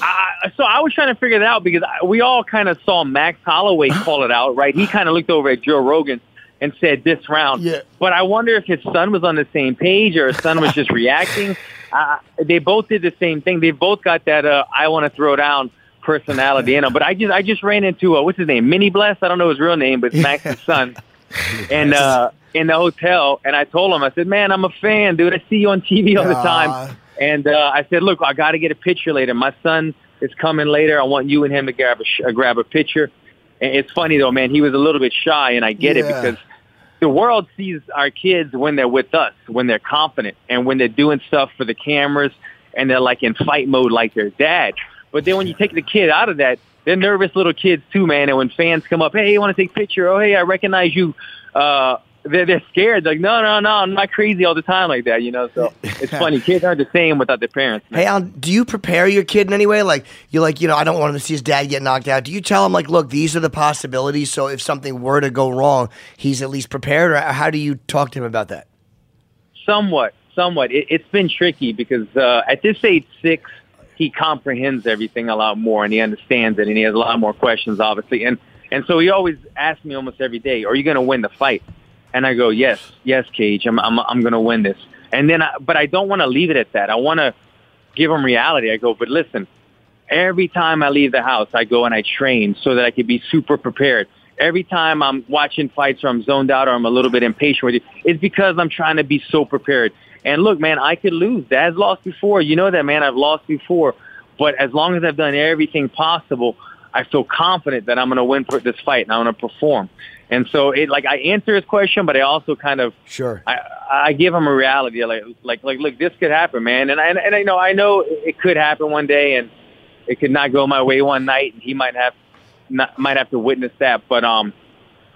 I, so I was trying to figure that out because I, we all kind of saw Max Holloway call it out, right? He kind of looked over at Joe Rogan and said this round. Yeah. But I wonder if his son was on the same page or his son was just reacting. Uh, they both did the same thing. They both got that uh, I want to throw down personality in them. But I just I just ran into uh, what's his name, Mini Bless. I don't know his real name, but it's Max's son. And uh, in the hotel, and I told him, I said, "Man, I'm a fan, dude. I see you on TV all the time." And uh, I said, "Look, I got to get a picture later. My son is coming later. I want you and him to grab a sh- uh, grab a picture." And it's funny though, man. He was a little bit shy, and I get it because the world sees our kids when they're with us, when they're confident, and when they're doing stuff for the cameras, and they're like in fight mode, like their dad. But then when you take the kid out of that, they're nervous little kids too, man. And when fans come up, hey, you want to take a picture? Oh, hey, I recognize you. Uh, they're they're scared. Like, no, no, no, I'm not crazy all the time like that, you know. So it's funny. Kids aren't the same without their parents. man. Hey, Al, do you prepare your kid in any way? Like, you're like, you know, I don't want him to see his dad get knocked out. Do you tell him, like, look, these are the possibilities, so if something were to go wrong, he's at least prepared? Or how do you talk to him about that? Somewhat, somewhat. It, it's been tricky because uh, at this age six, he comprehends everything a lot more and he understands it and he has a lot more questions, obviously. And and so he always asks me almost every day, "Are you going to win the fight?" And I go, "Yes, yes, Cage. I'm I'm I'm going to win this." And then, I, but I don't want to leave it at that. I want to give him reality. I go, "But listen, Every time I leave the house, I go and I train so that I can be super prepared. Every time I'm watching fights or I'm zoned out or I'm a little bit impatient with it, it's because I'm trying to be so prepared. And look, man, I could lose. Dad's lost before. You know that, man. I've lost before. But as long as I've done everything possible, I feel confident that I'm going to win for this fight and I'm going to perform. And so it like I answer his question, but I also kind of Sure. I, I give him a reality like like like look, this could happen, man. And I and I know I know it could happen one day, and it could not go my way one night, and he might have not, might have to witness that. But um,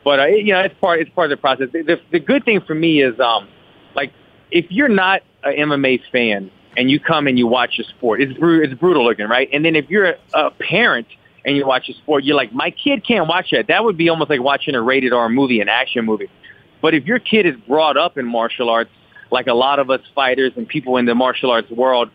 but uh, you know, it's part it's part of the process. The, the, the good thing for me is um, like if you're not an MMA fan and you come and you watch a sport, it's bru- it's brutal looking, right? And then if you're a, a parent and you watch a sport, you're like, my kid can't watch that. That would be almost like watching a rated R movie, an action movie. But if your kid is brought up in martial arts, like a lot of us fighters and people in the martial arts world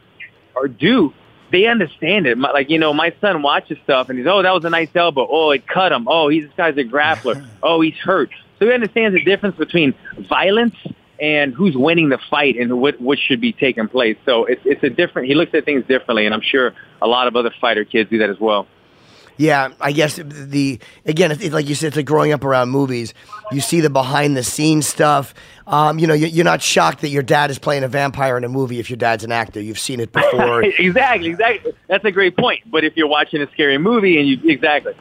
or do, they understand it. My, like, you know, my son watches stuff and he's, oh, that was a nice elbow. Oh, it cut him. Oh, he's, this guy's a grappler. Oh, he's hurt. So he understands the difference between violence and who's winning the fight and what, what should be taking place. So it's, it's a different, he looks at things differently. And I'm sure a lot of other fighter kids do that as well. Yeah, I guess the again, it's, it's like you said, it's like growing up around movies. You see the behind the scenes stuff. Um, you know, you- you're not shocked that your dad is playing a vampire in a movie if your dad's an actor. You've seen it before. exactly, exactly. That's a great point. But if you're watching a scary movie and you exactly,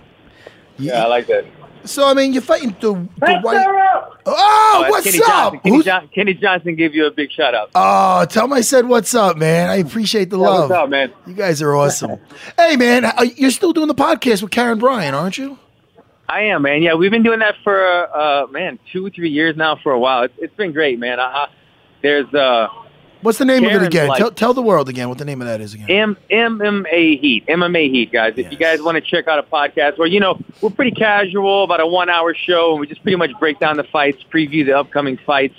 yeah, I like that. So I mean, you're fighting the, the white. Oh, that's what's Kenny up? Johnson. Kenny, Who's- John- Kenny Johnson give you a big shout out. Oh, tell him I said what's up, man. I appreciate the Yeah, love. what's up, man? You guys are awesome. hey, man, uh, you're still doing the podcast with Karyn Bryant, aren't you? I am, man. Yeah, we've been doing that for uh, man two, three years now for a while. It's, it's been great, man. I, I, there's uh, What's the name of it again? like- tell, tell the world again what the name of that is again. M MMA Heat, MMA Heat, guys. If you guys want to check out a podcast where you know we're pretty casual, about a one-hour show, and we just pretty much break down the fights, preview the upcoming fights,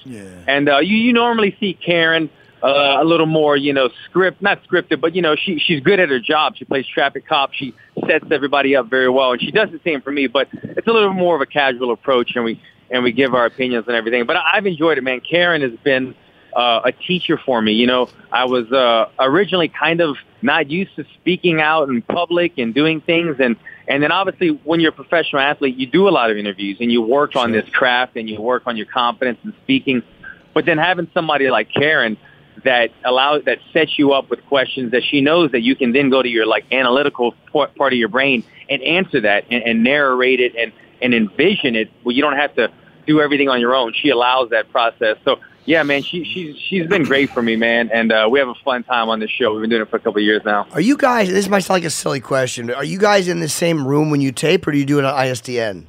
and uh, you you normally see Karyn uh, a little more, you know, script not scripted, but you know she she's good at her job. She plays traffic cop. She sets everybody up very well, and she does the same for me. But it's a little more of a casual approach, and we and we give our opinions and everything. But I've enjoyed it, man. Karyn has been uh, a teacher for me. You know, I was uh, originally kind of not used to speaking out in public and doing things, and and then obviously when you're a professional athlete, you do a lot of interviews and you work on this craft and you work on your confidence in speaking. But then having somebody like Karyn that allows that sets you up with questions that she knows that you can then go to your like analytical part part of your brain and answer that and, and narrate it and and envision it. Well, you don't have to do everything on your own. She allows that process. So yeah, man, she she's she's been great for me, man, and uh, we have a fun time on this show. We've been doing it for a couple of years now. Are you guys? This might sound like a silly question. But are you guys in the same room when you tape, or do you do it on ISDN?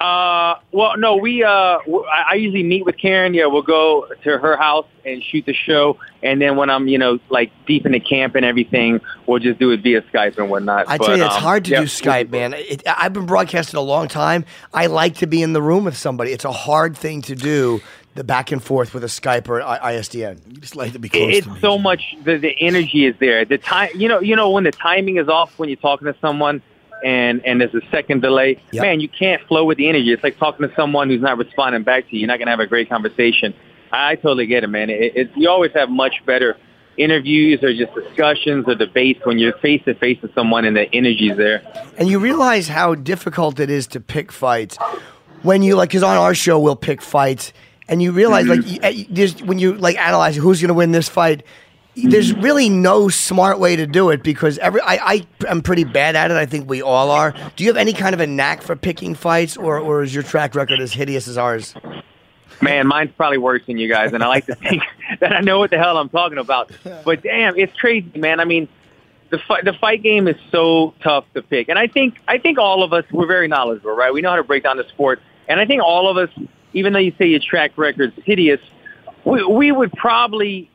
Uh, well, no, we uh, w- I usually meet with Karyn. Yeah, we'll go to her house and shoot the show, and then when I'm, you know, like deep into camp and everything, we'll just do it via Skype and whatnot. I But, tell you, it's um, hard to yeah, do Skype, man. It, I've been broadcasting a long time. I like to be in the room with somebody. It's a hard thing to do, the back and forth with a Skype or ISDN. You just like to be close. it's so much the, the energy is there. The time you know you know when the timing is off when you're talking to someone and and there's a second delay man you can't flow with the energy. It's like talking to someone who's not responding back to you. You're not going to have a great conversation. I, I totally get it man. It, it, you always have much better interviews or just discussions or debates when you're face to face with someone and the energy's there. And you realize how difficult it is to pick fights when you like, because on our show we'll pick fights, and you realize like mm-hmm. you, you- eh, there's, when you like analyze who's going to win this fight. There's mm-hmm. really no smart way to do it because every I, I am pretty bad at it. I think we all are. Do you have any kind of a knack for picking fights, or, or is your track record as hideous as ours? Man, mine's probably worse than you guys, and I like to think that I know what the hell I'm talking about. But damn, it's crazy, man. I mean, the fight, the fight game is so tough to pick, and I think I think all of us we're very knowledgeable, right? We know how to break down the sport, and I think all of us, even though you say your track record's hideous, we, we would probably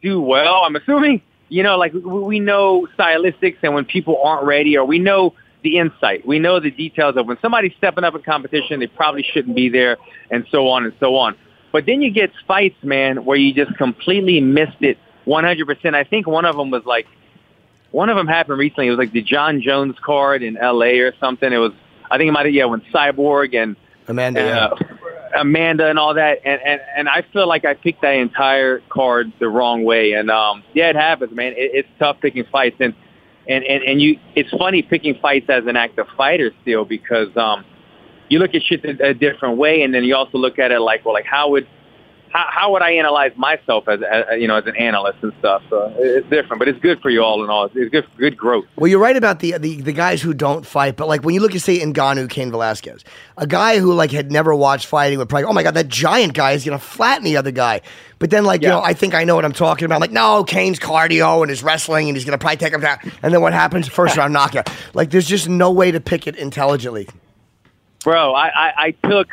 do well. I'm assuming, you know, like we- we know stylistics, and when people aren't ready, or we know the insight, we know the details of when somebody's stepping up in competition, they probably shouldn't be there, and so on and so on. But then you get fights, man, where you just completely missed it 100%. I think one of them was like, one of them happened recently. It was like the Jon Jones card in L.A. or something. It was, I think it might have, yeah, when Cyborg and Amanda, uh, Amanda and all that, and, and and I feel like I picked that entire card the wrong way, and um, yeah, it happens, man. It, it's tough picking fights, and and and and you. It's funny picking fights as an active fighter still because um, you look at shit a, a different way, and then you also look at it like, well, like how would how, how would I analyze myself as, as you know as an analyst and stuff? So it's different, but it's good for you all in all. It's good good growth. Well, you're right about the, the the guys who don't fight, but like when you look at say Ngannou, Cain Velasquez, a guy who like had never watched fighting would probably, oh my god, that giant guy is gonna flatten the other guy. But then like you know, I think I know what I'm talking about. Like no, Cain's cardio and his wrestling, and he's gonna probably take him down. And then what happens? First round knockout. Like there's just no way to pick it intelligently. Bro, I, I, I took.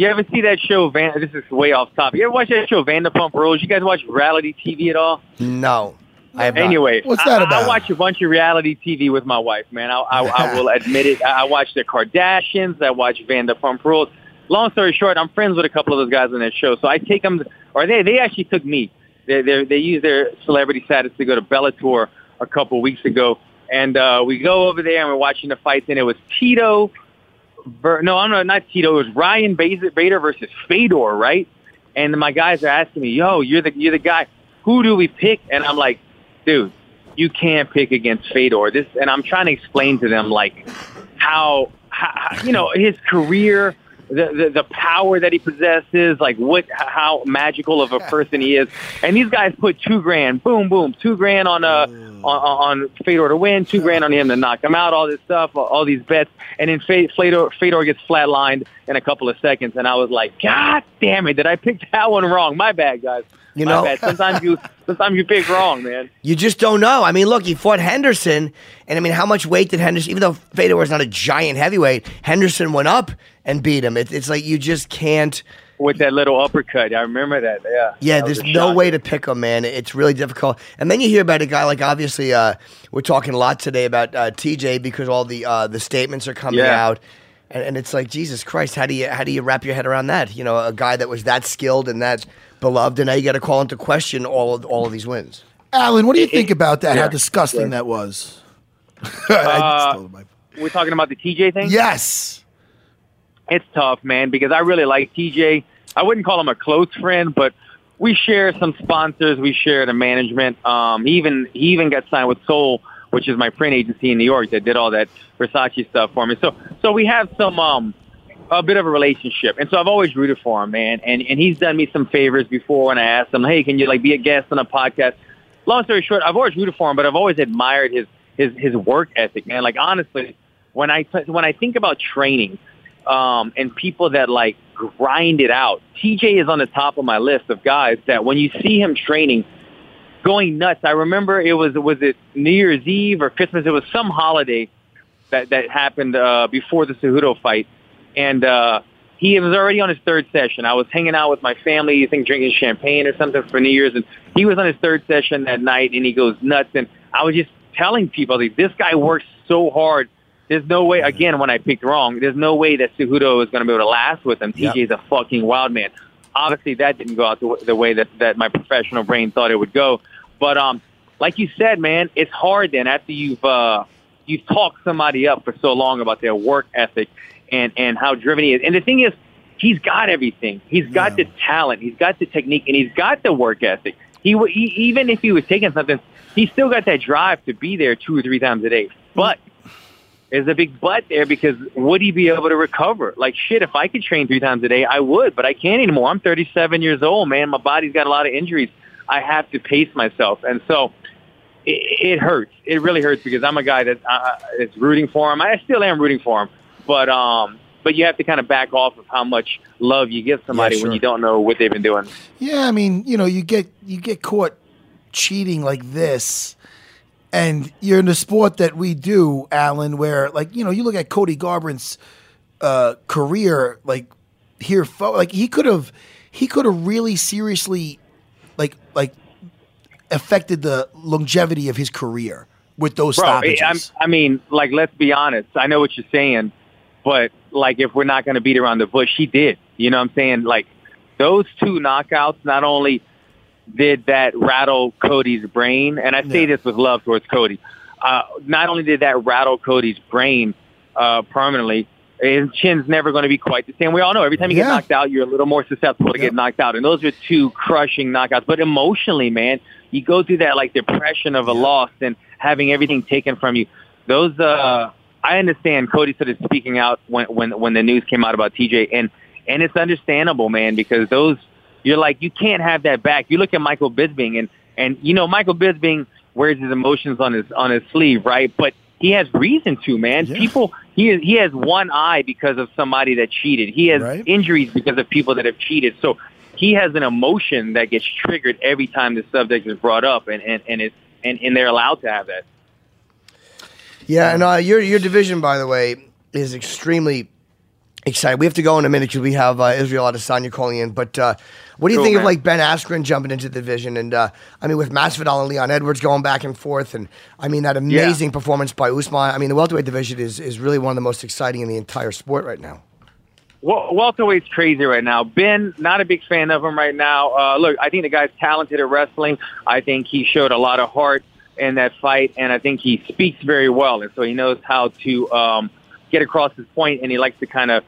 You ever see that show? Van, this is way off topic. You ever watch that show Vanderpump Rules? You guys watch reality TV at all? No, I have not. Anyway, What's that I, about? I watch a bunch of reality TV with my wife, man. I, I, I will admit it. I I watch the Kardashians. I watch Vanderpump Rules. Long story short, I'm friends with a couple of those guys on that show, so I take them, or they they actually took me. They they they used their celebrity status to go to Bellator a couple weeks ago, and uh, we go over there and we're watching the fights, and it was Tito. Ver, no, I'm not, not Tito. It was Ryan Bader versus Fedor, right? And my guys are asking me, "Yo, you're the you're the guy. Who do we pick?" And I'm like, "Dude, you can't pick against Fedor." This, and I'm trying to explain to them like how, how you know his career, the, the the power that he possesses, like what how magical of a person he is. And these guys put two grand, boom, boom, two grand on uh on, on Fedor to win, two grand on him to knock him out, all this stuff, all, these bets, and then Fe- Fedor Fedor gets flatlined in a couple of seconds, and I was like, God damn it, did I pick that one wrong? My bad, guys. You My know- bad. sometimes you sometimes you pick wrong, man. You just don't know. I mean, look, he fought Henderson, and I mean, how much weight did Henderson? Even though Fedor was not a giant heavyweight, Henderson went up and beat him. It, it's like you just can't. With that little uppercut, I remember that. Yeah. Yeah, That there's no shock. way to pick him, man. It's really difficult. And then you hear about a guy like obviously uh, we're talking a lot today about uh, TJ because all the uh, the statements are coming Yeah. out, and, and it's like Jesus Christ, how do you how do you wrap your head around that? You know, a guy that was that skilled and that beloved, and now you got to call into question all of all of these wins. Alan, what do you It- think about that? How disgusting Yeah. that was. Uh, we're talking about the TJ thing. yes. It's tough, man, because I really like TJ. I wouldn't call him a close friend, but we share some sponsors. We share the management. Um, he even he even got signed with Soul, which is my print agency in New York that did all that Versace stuff for me. So so we have some um a bit of a relationship, and so I've always rooted for him, man. And and he's done me some favors before when I asked him, hey, can you like be a guest on a podcast? Long story short, I've always rooted for him, but I've always admired his his his work ethic, man. Like honestly, when I when I think about training um, and people that like grind it out. TJ is on the top of my list of guys that when you see him training, going nuts. I remember it was was it New Year's Eve or Christmas? It was some holiday that that happened uh, before the Cejudo fight, and uh, he was already on his third session. I was hanging out with my family, I think drinking champagne or something for New Year's, and he was on his third session that night, and he goes nuts. And I was just telling people, like, this guy works so hard. There's no way, again, when I picked wrong, there's no way that Cejudo is going to be able to last with him. Yeah. TJ's a fucking wild man. Obviously, that didn't go out the, the way that, that my professional brain thought it would go. But um, like you said, man, it's hard then after you've uh, you've talked somebody up for so long about their work ethic and, and how driven he is. And the thing is, he's got everything. He's got the talent. He's got the technique, and he's got the work ethic. He, he even if he was taking something, he still got that drive to be there two or three times a day. But there's a big but there because would he be able to recover? Like shit, if I could train three times a day, I would, but I can't anymore. I'm 37 years old, man. My body's got a lot of injuries. I have to pace myself, and so it, it hurts. It really hurts because I'm a guy that uh, is rooting for him. I still am rooting for him, but um, but you have to kind of back off of how much love you give somebody Yeah, when you don't know what they've been doing. Yeah, I mean, you know, you get you get caught cheating like this, and you're in the sport that we do, Alan, where like you know, you look at Cody Garbrandt's uh, career, like here, like he could have, he could have really seriously, like like affected the longevity of his career with those Bro, stoppages. I'm, I mean, like, let's be honest. I know what you're saying, but like, if we're not going to beat around the bush, he did. You know what I'm saying? Like, those two knockouts not only did that rattle Cody's brain, and I say this with love towards Cody. Uh, not only did that rattle Cody's brain uh, permanently, his chin's never going to be quite the same. We all know every time you Yeah. get knocked out, you're a little more susceptible to get knocked out. And those are two crushing knockouts. But emotionally, man, you go through that like depression of a loss and having everything taken from you. Those, uh, I understand Cody started speaking out when, when, when the news came out about TJ and, and it's understandable, man, because those, you're like, you can't have that back. You look at Michael Bisping and, and, you know, Michael Bisping wears his emotions on his, on his sleeve, right? But he has reason to, man. People, he he has one eye because of somebody that cheated. He has injuries because of people that have cheated. So he has an emotion that gets triggered every time the subject is brought up, and and and it's and, and they're allowed to have that. Yeah, and uh, your your division, by the way, is extremely exciting. We have to go in a minute because we have uh, Israel Adesanya calling in. But uh, what do you Cool, think of like Ben Askren jumping into the division? And uh, I mean, with Masvidal and Leon Edwards going back and forth, and I mean that amazing performance by Usman. I mean, the welterweight division is is really one of the most exciting in the entire sport right now. Wel- welterweight's crazy right now. Ben, not a big fan of him right now. Uh, look, I think the guy's talented at wrestling. I think he showed a lot of heart in that fight, and I think he speaks very well, and so he knows how to um, get across his point, and he likes to kind of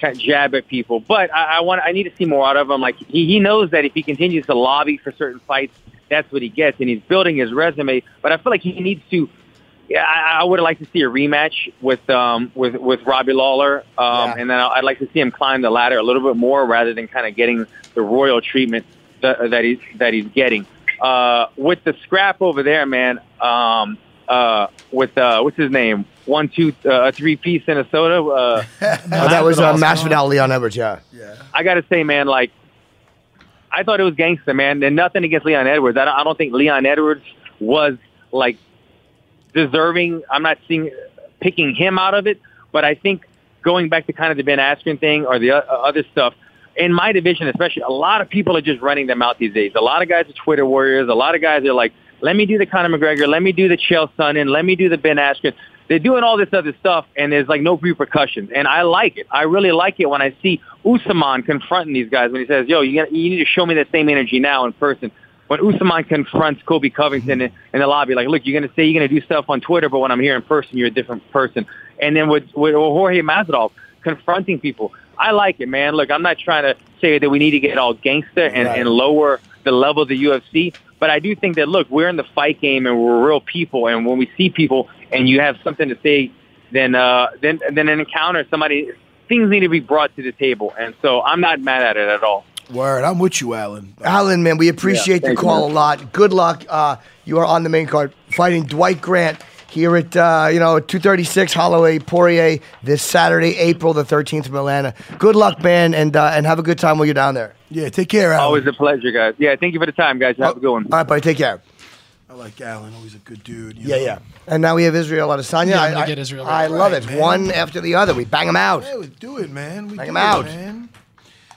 kind of jab at people. But I, I want, I need to see more out of him. Like he, he knows that if he continues to lobby for certain fights, that's what he gets, and he's building his resume. But I feel like he needs to yeah, I, I would like to see a rematch with um with with Robbie Lawler, um, and then I'd like to see him climb the ladder a little bit more rather than kind of getting the royal treatment that, that he's that he's getting. Uh, with the scrap over there, man. Um, uh, with uh, what's his name? One, two, uh, three piece and a soda. Uh, Oh, that was uh, Masvidal, Leon Edwards. Yeah. I got to say, man, like I thought it was gangster, man. And nothing against Leon Edwards. I don't, I don't think Leon Edwards was like deserving. I'm not seeing picking him out of it, but I think going back to kind of the Ben Askren thing or the o- other stuff in my division, especially, a lot of people are just running them out these days. A lot of guys are Twitter warriors. A lot of guys are like, let me do the Conor McGregor, let me do the Chael Sonnen, let me do the Ben Askren. They're doing all this other stuff, and there's like no repercussions. And I like it. I really like it when I see Usman confronting these guys when he says, "Yo, you, gotta, you need to show me that same energy now in person." When Usman confronts Colby Covington in, in the lobby, like, "Look, you're gonna say you're gonna do stuff on Twitter, but when I'm here in person, you're a different person." And then with, with Jorge Masvidal confronting people, I like it, man. Look, I'm not trying to say that we need to get all gangster and, and lower the level of the UFC, but I do think that look, we're in the fight game and we're real people, and when we see people and you have something to say, then uh, then then an encounter, somebody things need to be brought to the table, and so I'm not mad at it at all. Word, I'm with you, Alan. Alan, man, we appreciate the thank you, call a lot. Good luck. Uh, you are on the main card fighting Dwight Grant here at uh, you know 236 Holloway Poirier this Saturday, April the 13th from Atlanta. Good luck, man, and uh, and have a good time while you're down there. Yeah, take care, Alan. Always a pleasure, guys. Yeah, thank you for the time, guys. Have a good one. All right, buddy, take care. I like Alan. Always a good dude. you Yeah, know? yeah. And now we have Israel Adesanya. Yeah, I'm I, get Israel. I love it. man. One after the other. We bang them out. Yeah, we do it, man. We Bang do 'em it, out. man.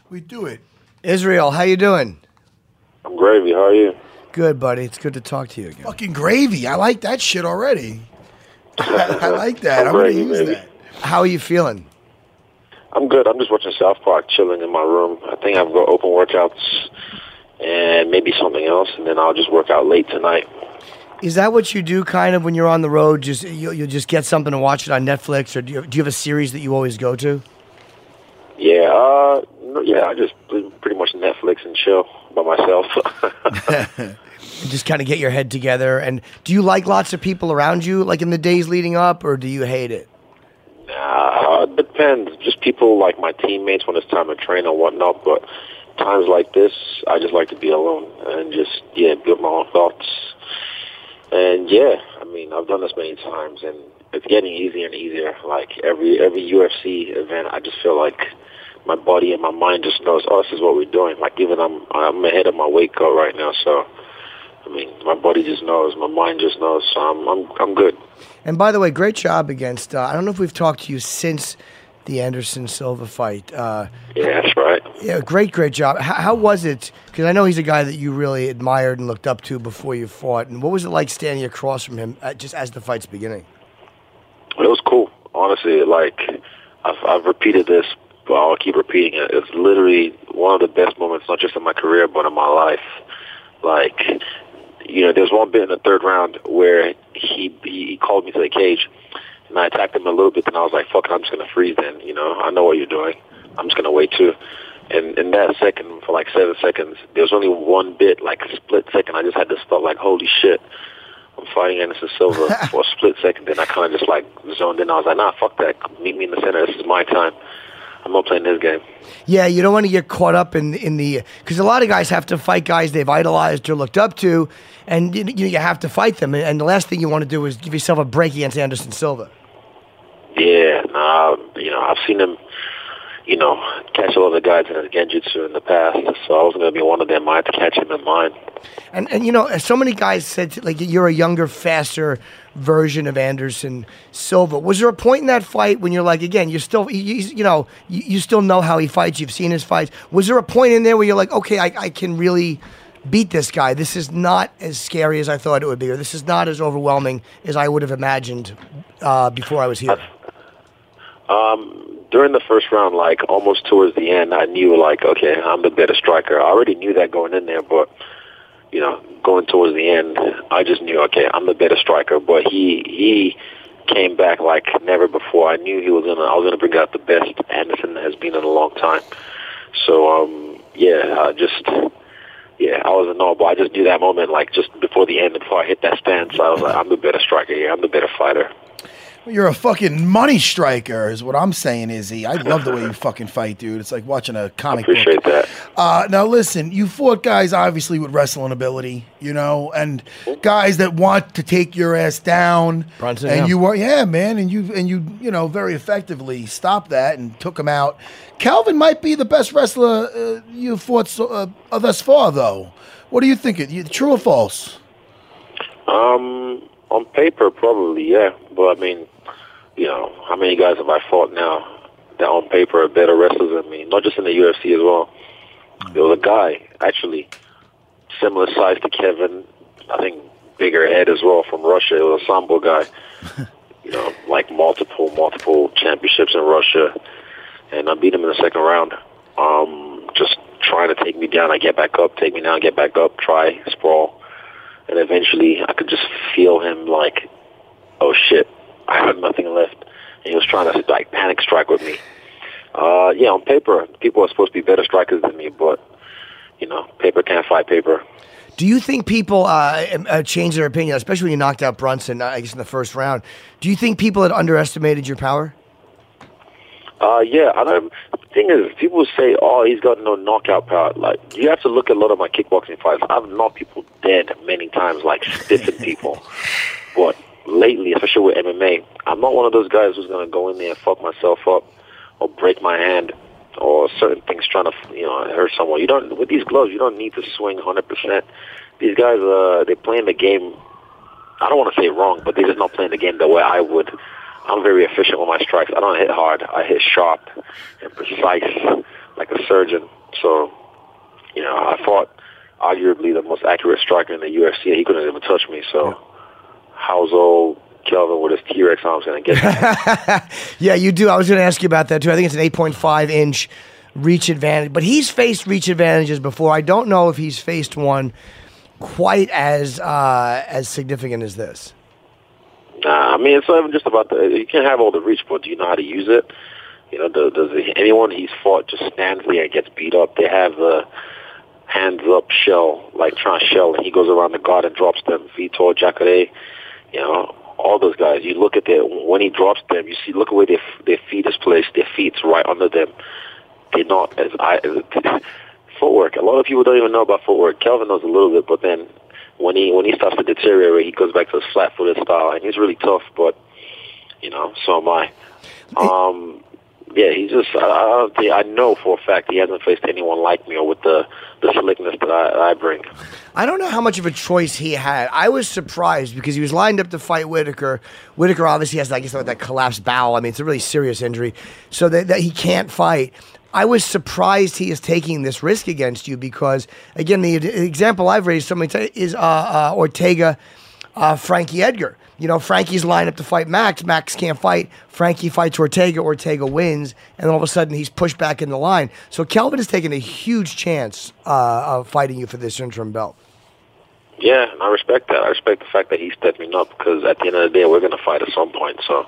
We do it. Israel, how you doing? I'm gravy. How are you? Good, buddy. It's good to talk to you again. Fucking gravy. I like that shit already. I like that. I'm, I'm gonna use baby. that. How are you feeling? I'm good. I'm just watching South Park, chilling in my room. I think I've got open workouts and maybe something else, and then I'll just work out late tonight. Is that what you do, kind of, when you're on the road? Just you, you'll just get something and watch it on Netflix, or do you, do you have a series that you always go to? Yeah, uh, yeah. I just pretty much Netflix and chill by myself. Just kind of get your head together. And do you like lots of people around you, like in the days leading up, or do you hate it? uh, it depends. Just people like my teammates when it's time to train and whatnot. But times like this, I just like to be alone and just yeah, build my own thoughts. And yeah, I mean, I've done this many times, and it's getting easier and easier. Like every every UFC event, I just feel like my body and my mind just knows, oh, this is what we're doing. Like even I'm I'm ahead of my weight cut right now, so I mean, my body just knows, my mind just knows. So I'm I'm I'm good. And by the way, great job against. Uh, I don't know if we've talked to you since the Anderson Silva fight. Uh, Yeah, that's right. yeah, great, great job. How, how was it? Because I know he's a guy that you really admired and looked up to before you fought. And what was it like standing across from him uh, just as the fight's beginning? It was cool, honestly. Like I've, I've repeated this, but I'll keep repeating it. It's literally one of the best moments, not just in my career, but in my life. Like, you know, there's one bit in the third round where he he, called me to the cage, And I attacked him a little bit, and I was like, "Fuck it, I'm just gonna freeze." Then, you know, I know what you're doing. I'm just gonna wait too. And in that second, for like seven seconds, there was only one bit, like a split second. I just had this thought, like, "Holy shit." I'm fighting Anderson Silva for a split second. Then I kind of just like zoned in. I was like, nah, fuck that. Meet me in the center. This is my time. I'm not playing this game. Yeah, you don't want to get caught up in in the because a lot of guys have to fight guys they've idolized or looked up to, and you, you have to fight them. And the last thing you want to do is give yourself a break against Anderson Silva. Yeah, nah, you know, I've seen him, you know, catch a lot of the guys in the genjutsu in the past, so I was going to be one of them. I had to catch him in mine. And and you know, so many guys said like you're a younger, faster version of Anderson Silva. Was there a point in that fight when you're like, again, you're still, you, you know, you, you still know how he fights. You've seen his fights. Was there a point in there where you're like, okay, I, I can really beat this guy. This is not as scary as I thought it would be, or this is not as overwhelming as I would have imagined uh, before I was here. Um, during the first round, like almost towards the end, I knew like, okay, I'm the better striker. I already knew that going in there, but you know, going towards the end, I just knew, okay, I'm the better striker. But he he came back like never before. I knew he was gonna, I was gonna bring out the best Anderson has been in a long time. So um, yeah, I just yeah, I was a no, but I just knew that moment, like just before the end, before I hit that stance, I was like, I'm the better striker here. I'm the better fighter. You're a fucking money striker, is what I'm saying, Izzy. I love the way you fucking fight, dude. It's like watching a comic Appreciate book. that. Uh, now, listen, you fought guys obviously with wrestling ability, you know, and guys that want to take your ass down. Brunson, and yeah. you were, yeah, man, and you and you, you know, very effectively stopped that and took him out. Calvin might be the best wrestler uh, you fought so, uh, thus far, though. What do you think? You- True or false? Um, on paper, probably, yeah. But I mean, you know, how many guys have I fought now that on paper are better wrestlers than me? Not just in the UFC as well. There was a guy, actually, similar size to Kevin, I think bigger head as well from Russia. It was a Sambo guy. you know, like multiple, multiple championships in Russia. And I beat him in the second round. Um, just trying to take me down. I get back up, take me down, get back up, try, sprawl. And eventually I could just feel him like, oh shit, I have nothing left. And he was trying to like panic strike with me. Uh, yeah, on paper, people are supposed to be better strikers than me, but you know, paper can't fight paper. Do you think people uh, uh, change their opinion, especially when you knocked out Brunson, uh, I guess, in the first round? Do you think people had underestimated your power? Uh, yeah, I don't, the thing is, people say, oh, he's got no knockout power. Like, you have to look at a lot of my kickboxing fights. I've knocked people dead many times, like stiffened people. But lately, especially with MMA, I'm not one of those guys who's to go in there and fuck myself up or break my hand or certain things trying to, you know, hurt someone. You don't, with these gloves, you don't need to swing 100%. These guys, uh, they're playing the game, I don't want to say wrong, but they're just not playing the game the way I would. I'm very efficient with my strikes. I don't hit hard. I hit sharp and precise, like a surgeon. So, you know, I fought arguably the most accurate striker in the UFC, he couldn't even touch me. So, how's old Kelvin with his T-Rex arms going to get? Yeah, you do. I was going to ask you about that too. I think it's an 8.5 inch reach advantage, but he's faced reach advantages before. I don't know if he's faced one quite as uh, as significant as this. Nah, I mean, it's not even just about the. You can't have all the reach, but do you know how to use it? You know, does, does anyone he's fought just stands there and gets beat up? They have the hands up shell, like trying shell, and he goes around the guard and drops them. Vitor, Jacare, you know, all those guys. You look at their when he drops them, you see look at where their their feet is placed. Their feet's right under them. They're not as I footwork. A lot of people don't even know about footwork. Kelvin knows a little bit, but then when he when he starts to deteriorate, he goes back to his flat-footed style, and he's really tough. But you know, so am I. Um, yeah, he's just. I, I don't think I know for a fact he hasn't faced anyone like me or with the the slickness that I, I bring. I don't know how much of a choice he had. I was surprised because he was lined up to fight Whittaker. Whittaker obviously has, I guess, that collapsed bowel. I mean, it's a really serious injury, so that, that he can't fight. I was surprised he is taking this risk against you because, again, the, the example I've raised so many times is uh, uh, Ortega, uh, Frankie Edgar. You know, Frankie's lined up to fight Max. Max can't fight. Frankie fights Ortega. Ortega wins, and all of a sudden he's pushed back in the line. So Kelvin has taken a huge chance uh, of fighting you for this interim belt. Yeah, and I respect that. I respect the fact that he's stepping up because at the end of the day, we're going to fight at some point. So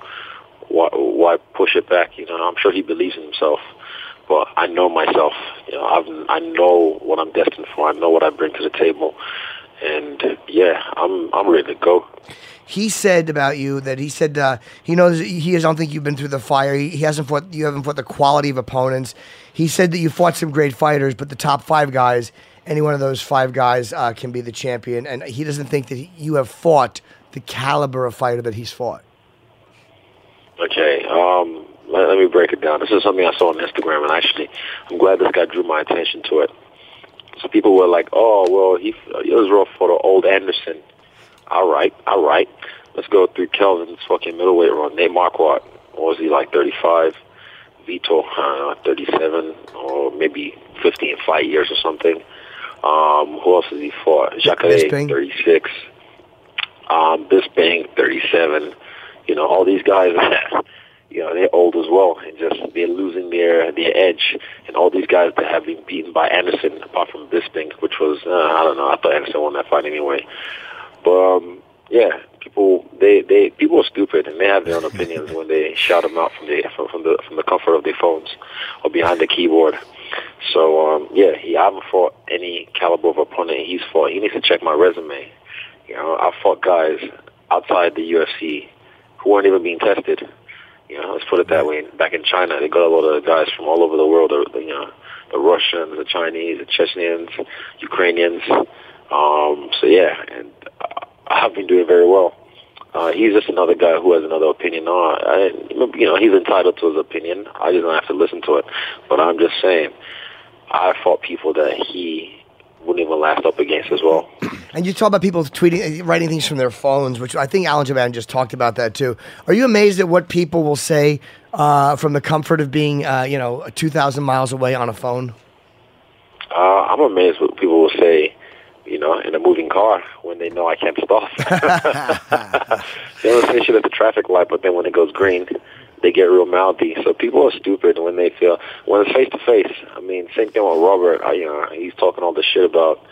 why, why push it back? You know, I'm sure he believes in himself, but I know myself. You know, I've, I know what I'm destined for. I know what I bring to the table, and yeah, I'm I'm ready to go. He said about you that he said uh, he knows he does not think you've been through the fire. He, he hasn't fought you haven't fought the quality of opponents. He said that you fought some great fighters, but the top five guys, any one of those five guys uh, can be the champion, and he doesn't think that you have fought the caliber of fighter that he's fought. Okay, um, let, let me break it down. This is something I saw on Instagram, and actually, I'm glad this guy drew my attention to it. So people were like, "Oh, well, he it was rough for the old Anderson." All right, all right. Let's go through Kelvin's fucking middleweight run. Nate Marquardt, what was he like 35? Vitor, uh, 37, or maybe 50 in five years or something. Um, who else has he fought? Jacare, 36. Um, Bisping, 37. You know, all these guys, you know, they're old as well, and just they're losing their their edge. And all these guys that have been beaten by Anderson, apart from Bisping, which was uh, I don't know. I thought Anderson won that fight anyway. But um, yeah, people they they people are stupid and they have their own opinions when they shout them out from the from, from the from the comfort of their phones or behind the keyboard. So um, yeah, he I haven't fought any caliber of opponent he's fought. He needs to check my resume. You know, I fought guys outside the UFC who weren't even being tested. You know, let's put it that way. Back in China, they got a lot of guys from all over the world. You know, the Russians, the Chinese, the Chechens, Ukrainians. Um, so yeah, and I have been doing very well. Uh, he's just another guy who has another opinion. No, I, you know, he's entitled to his opinion. I just don't have to listen to it. But I'm just saying, I fought people that he wouldn't even last up against as well. And you talk about people tweeting, writing things from their phones, which I think Alan Jouban just talked about that too. Are you amazed at what people will say uh, from the comfort of being, uh, you know, 2,000 miles away on a phone? Uh, I'm amazed what people will say you know, in a moving car when they know I can't stop. they don't say shit at the traffic light, but then when it goes green, they get real mouthy. So people are stupid when they feel when it's face to face. I mean, same thing with Robert. I, you know, he's talking all this shit about,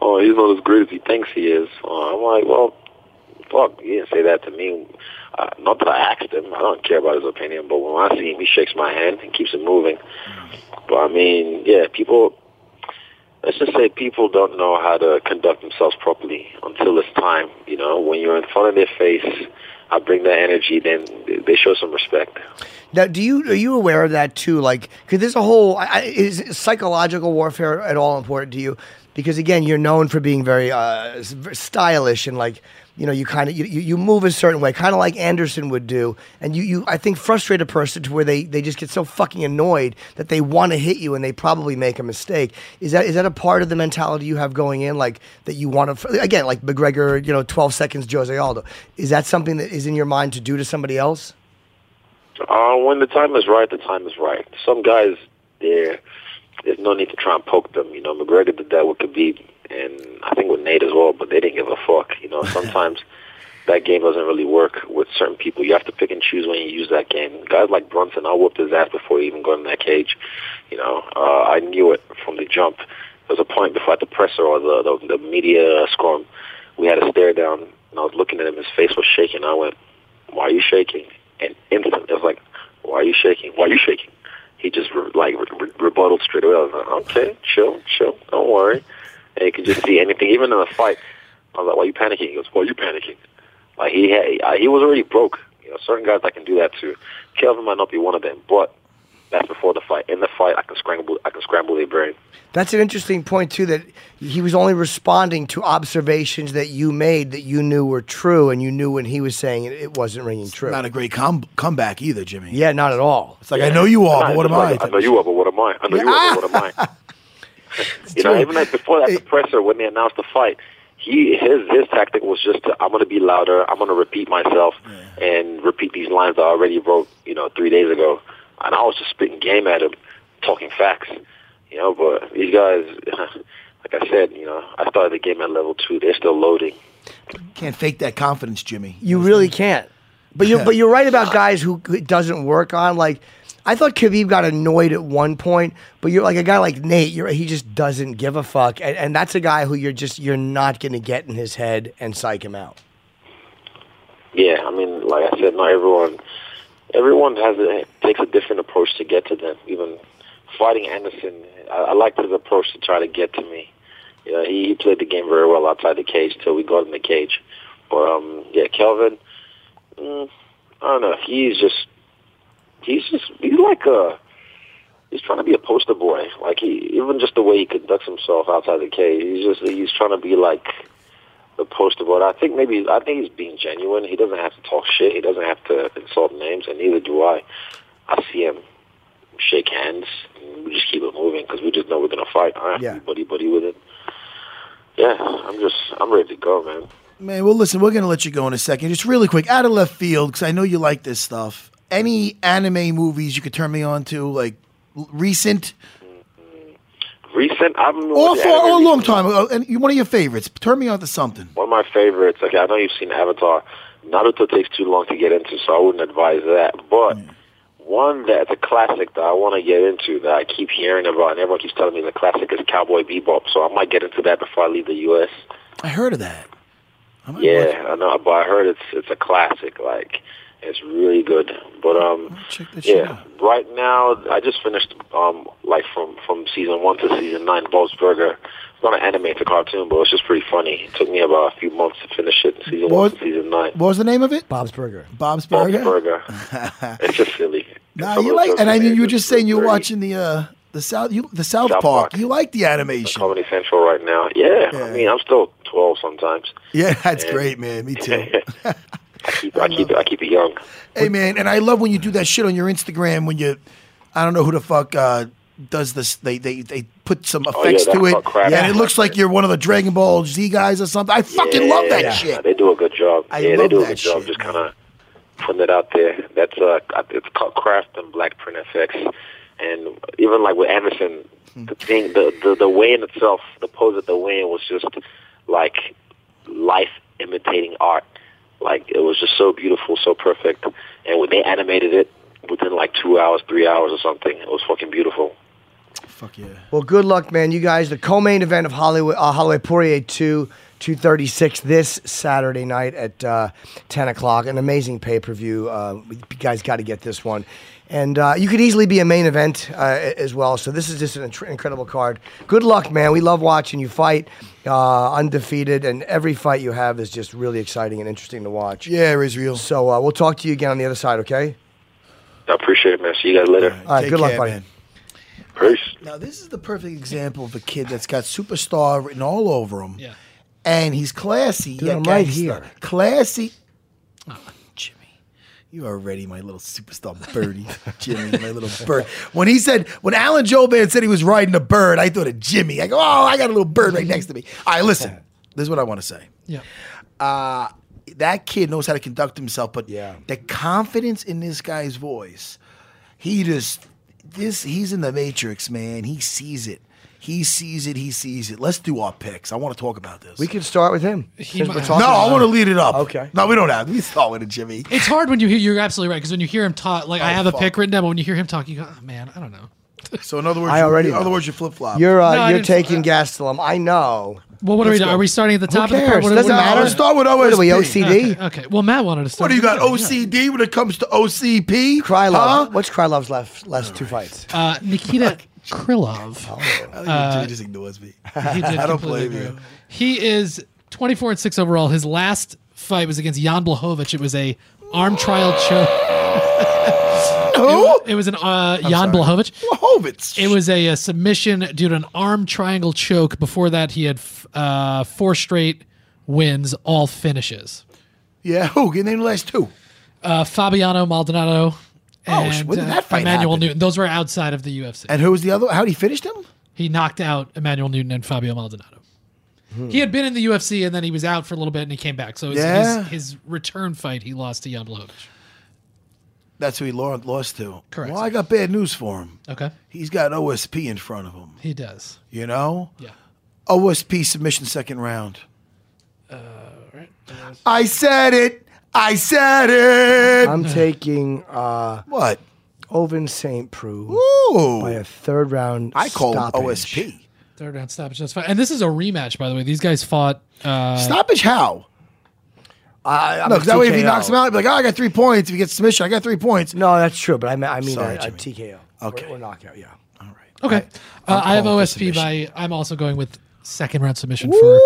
oh, he's not as great as he thinks he is. Uh, I'm like, well, fuck, he didn't say that to me. Uh, not that I asked him. I don't care about his opinion, but when I see him, he shakes my hand and keeps it moving. But I mean, yeah, people let's just say people don't know how to conduct themselves properly until it's time. You know, when you're in front of their face, I bring that energy, then they show some respect. Now, do you are you aware of that too? Like, because there's a whole I, is psychological warfare at all important to you? Because again, you're known for being very uh, stylish and like you know, you kind of you, you move a certain way, kind of like Anderson would do, and you you I think frustrate a person to where they they just get so fucking annoyed that they want to hit you and they probably make a mistake. Is that is that a part of the mentality you have going in, like that you want to again, like McGregor, you know, twelve seconds Jose Aldo? Is that something that is in your mind to do to somebody else? Uh, when the time is right, the time is right. Some guys, there, there's no need to try and poke them. You know, McGregor did that with Khabib and I think with Nate as well, but they didn't give a fuck. You know, sometimes that game doesn't really work with certain people. You have to pick and choose when you use that game. Guys like Brunson, I whooped his ass before he even got in that cage. You know, uh, I knew it from the jump. There was a point before at the presser or the, the the media scrum, we had a stare down, and I was looking at him. His face was shaking. I went, "Why are you shaking?" And instant, it was like, "Why are you shaking? Why are you shaking?" He just re- like re- rebutted straight away. I was like, "Okay, chill, chill, don't worry." And you can just see anything. Even in a fight, I was like, "Why are you panicking?" He goes, "Why are you panicking?" Like he had, he was already broke. You know, certain guys I can do that too. Kelvin might not be one of them, but that's before the fight. In the fight, I can scramble. I can scramble their brain. That's an interesting point too. That he was only responding to observations that you made that you knew were true, and you knew when he was saying it, it wasn't ringing true. Not a great com- comeback either, Jimmy. Yeah, not at all. It's like yeah. I know you are, but what am I? I know you are, but what am I? I know you are, but what am I? you know, even like before that, the presser when they announced the fight, he his his tactic was just to, I'm going to be louder. I'm going to repeat myself yeah. and repeat these lines I already wrote, you know, three days ago. And I was just spitting game at him, talking facts, you know. But these guys, like I said, you know, I started the game at level two. They're still loading. Can't fake that confidence, Jimmy. You really can't. But you but you're right about guys who it doesn't work on. Like I thought Khabib got annoyed at one point, but you're like a guy like Nate. You're, he just doesn't give a fuck, and, and that's a guy who you're just you're not going to get in his head and psych him out. Yeah, I mean, like I said, not everyone everyone has a takes a different approach to get to them. Even fighting Anderson, I, I liked his approach to try to get to me. Yeah, he, he played the game very well outside the cage till we got in the cage. But um, yeah, Kelvin, mm, I don't know. He's just he's just he's like a he's trying to be a poster boy. Like he even just the way he conducts himself outside the cage, he's just he's trying to be like the poster boy. I think maybe I think he's being genuine. He doesn't have to talk shit. He doesn't have to insult names, and neither do I. I see him shake hands. And we just keep it moving because we just know we're gonna fight. I have Yeah. to be buddy buddy with it. Yeah, I'm just I'm ready to go, man. Man, well, listen, we're going to let you go in a second. Just really quick, out of left field, because I know you like this stuff. Any anime movies you could turn me on to, like recent Recent, I've been or for or a long time, uh, and one of your favorites. Turn me on to something. One of my favorites. Okay, I know you've seen Avatar. Naruto takes too long to get into, so I wouldn't advise that. But one that's a classic that I want to get into that I keep hearing about, and everyone keeps telling me the classic is Cowboy Bebop. So I might get into that before I leave the U.S. I heard of that. I Yeah, I know, but I heard it's it's a classic. Like it's really good. But um, check that shit yeah, right now I just finished um like from from season one to season nine. Bob's Burger. It's not an anime, it's a cartoon, but it's just pretty funny. It took me about a few months to finish it. Season one to season nine. What was the name of it? Bob's Burger. Bob's Bob's Burger. Burger. it's just silly. Nah, Some you like, and I are mean, you were just saying you were very- watching the uh the South you, the South, South Park. Park. You like the animation. Comedy Central right now. Yeah, I mean, I'm still 12 sometimes. Yeah, that's And- great, man. Me too. I keep, I keep, it, I keep it young. Hey man, and I love when you do that shit on your Instagram when you, I don't know who the fuck uh, does this. They they they put some Oh, effects yeah, to it, crap. and it looks like you're one of the Dragon Ball Z guys or something. I fucking Yeah, love that yeah, shit. They do a good job. I yeah, they do a good job. shit, Just kind of putting it out there. That's uh, it's called Craft and Black Print FX, and even like with Anderson, Hmm. the thing, the the the way in itself, the pose of the weigh-in was just like life imitating art. Like it was just so beautiful, so perfect, and when they animated it within like two hours, three hours or something, it was fucking beautiful. Fuck yeah. Well, good luck, man. You guys, the co-main event of Hollywood, uh, Holloway Poirier 2, 236 this Saturday night at uh, 10 o'clock. An amazing pay-per-view. Uh, you guys got to get this one. And uh, you could easily be a main event uh, as well. So this is just an intr- incredible card. Good luck, man. We love watching you fight, uh, undefeated, and every fight you have is just really exciting and interesting to watch. Yeah, Israel. So uh, we'll talk to you again on the other side, okay? I appreciate it, man. See you guys later. All right, Take good luck, care, buddy. man. Peace. Now this is the perfect example of a kid that's got superstar written all over him. Yeah. And he's classy. Dude, yet I'm right here. Classy. You are already my little superstar birdie. Jimmy, my little bird. When he said, when Alan Jouban said he was riding a bird, I thought of Jimmy. I go, oh, I got a little bird right next to me. All right, listen. This is what I want to say. Yeah. Uh, that kid knows how to conduct himself, but Yeah. the confidence in this guy's voice, he just this he's in the matrix, man. He sees it. He sees it. He sees it. Let's do our picks. I want to talk about this. We can start with him. He since might- we're No, talking no, I want to lead it up. Okay. No, we don't have. To. We start with it, Jimmy. It's hard when you hear. You're absolutely right because when you hear him talk, like I Oh, have a fuck. pick written down, but when you hear him talk, you go, oh, "Man, I don't know." So in other words, I you- already in other know. words, you flip flop. You're uh, No, I you're didn't- taking Gastelum. I know. Well, what are we doing? Are we starting at the top Who of the card? What, Doesn't what- matter. Let's start with What are we, OSP. OCD? Okay, okay. Well, Matt wanted to start. What do you got? Yeah. OCD when it comes to OCP? Krylov. Huh? What's Krylov's last last two fights? Uh, Nikita Krylov. I think Jimmy just ignores me. He did I don't blame you. He is 24 and 6 overall. His last fight was against Jan Blachowicz. It was a arm trial choke. Who? It was an uh, Jan Blachowicz. Blachowicz. It was a, uh submission due to an arm triangle choke. Before that, he had f- uh, four straight wins, all finishes. Yeah, who? Give me the last two. Uh, Fabiano Maldonado Oh, and when did uh, that fight Emmanuel happen? Newton. Those were outside of the UFC. And who was the other? How would he finish him? He knocked out Emmanuel Newton and Fabio Maldonado. Hmm. He had been in the UFC and then he was out for a little bit and he came back. So his, Yeah. his, his return fight, he lost to Jan Blachowicz. That's who he lost to. Correct. Well, I got bad news for him. Okay. He's got OSP in front of him. He does. You know? Yeah. OSP submission second round. I said it. I said it. I'm taking uh, what? Ovince St. Preux Ooh. by a third round. I call him stoppage. OSP. Third round stoppage. That's fine. And this is a rematch, by the way. These guys fought. Uh, Stoppage how? I, I'm no, because that way if he knocks him out, he'd be like, oh, I got three points. If he gets submission, I got three points. No, that's true, but I mean, I mean Sorry, a, a TKO. Okay. Or, or knockout, yeah. All right. Okay. I'm uh, I have OSP by. I'm also going with second round submission for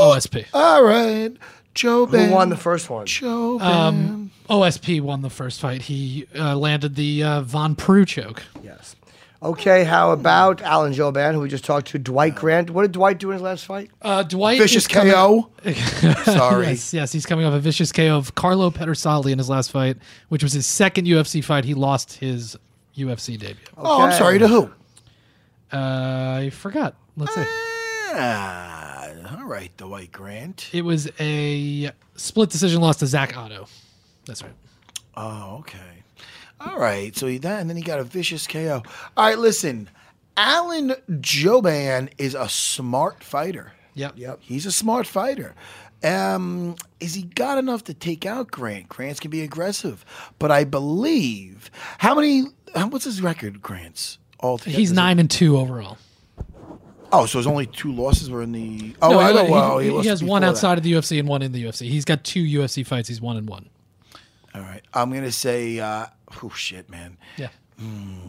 OSP. All right. Joe Who won the first one? Joe Ben. Um, OSP won the first fight. He uh, landed the uh, Von Preux choke. Yes. Okay, how about Alan Jouban, who we just talked to? Dwight Grant. What did Dwight do in his last fight? Uh, Dwight Vicious is coming- KO. Sorry. yes, yes, he's coming off a vicious KO of Carlo Pedersoli in his last fight, which was his second UFC fight. He lost his UFC debut. Oh, I'm Okay. sorry. To who? Uh, I forgot. Let's see. Ah, all right, Dwight Grant. It was a split decision loss to Zak Ottow. That's right. Oh, okay. All right. So he that, and then he got a vicious KO. All right, listen. Alan Jouban is a smart fighter. Yep. Yep. He's a smart fighter. Um, is he got enough to take out Grant? Grant's can be aggressive, but I believe how many? How, what's his record? Grant's all together. He's it- nine and two overall. Oh, so his only two losses were in the. Oh, No, I he- know. he, Well, he lost has one before that. outside of the UFC and one in the UFC. He's got two UFC fights. He's one and one. All right, I'm gonna say. Uh, oh shit, man. Yeah.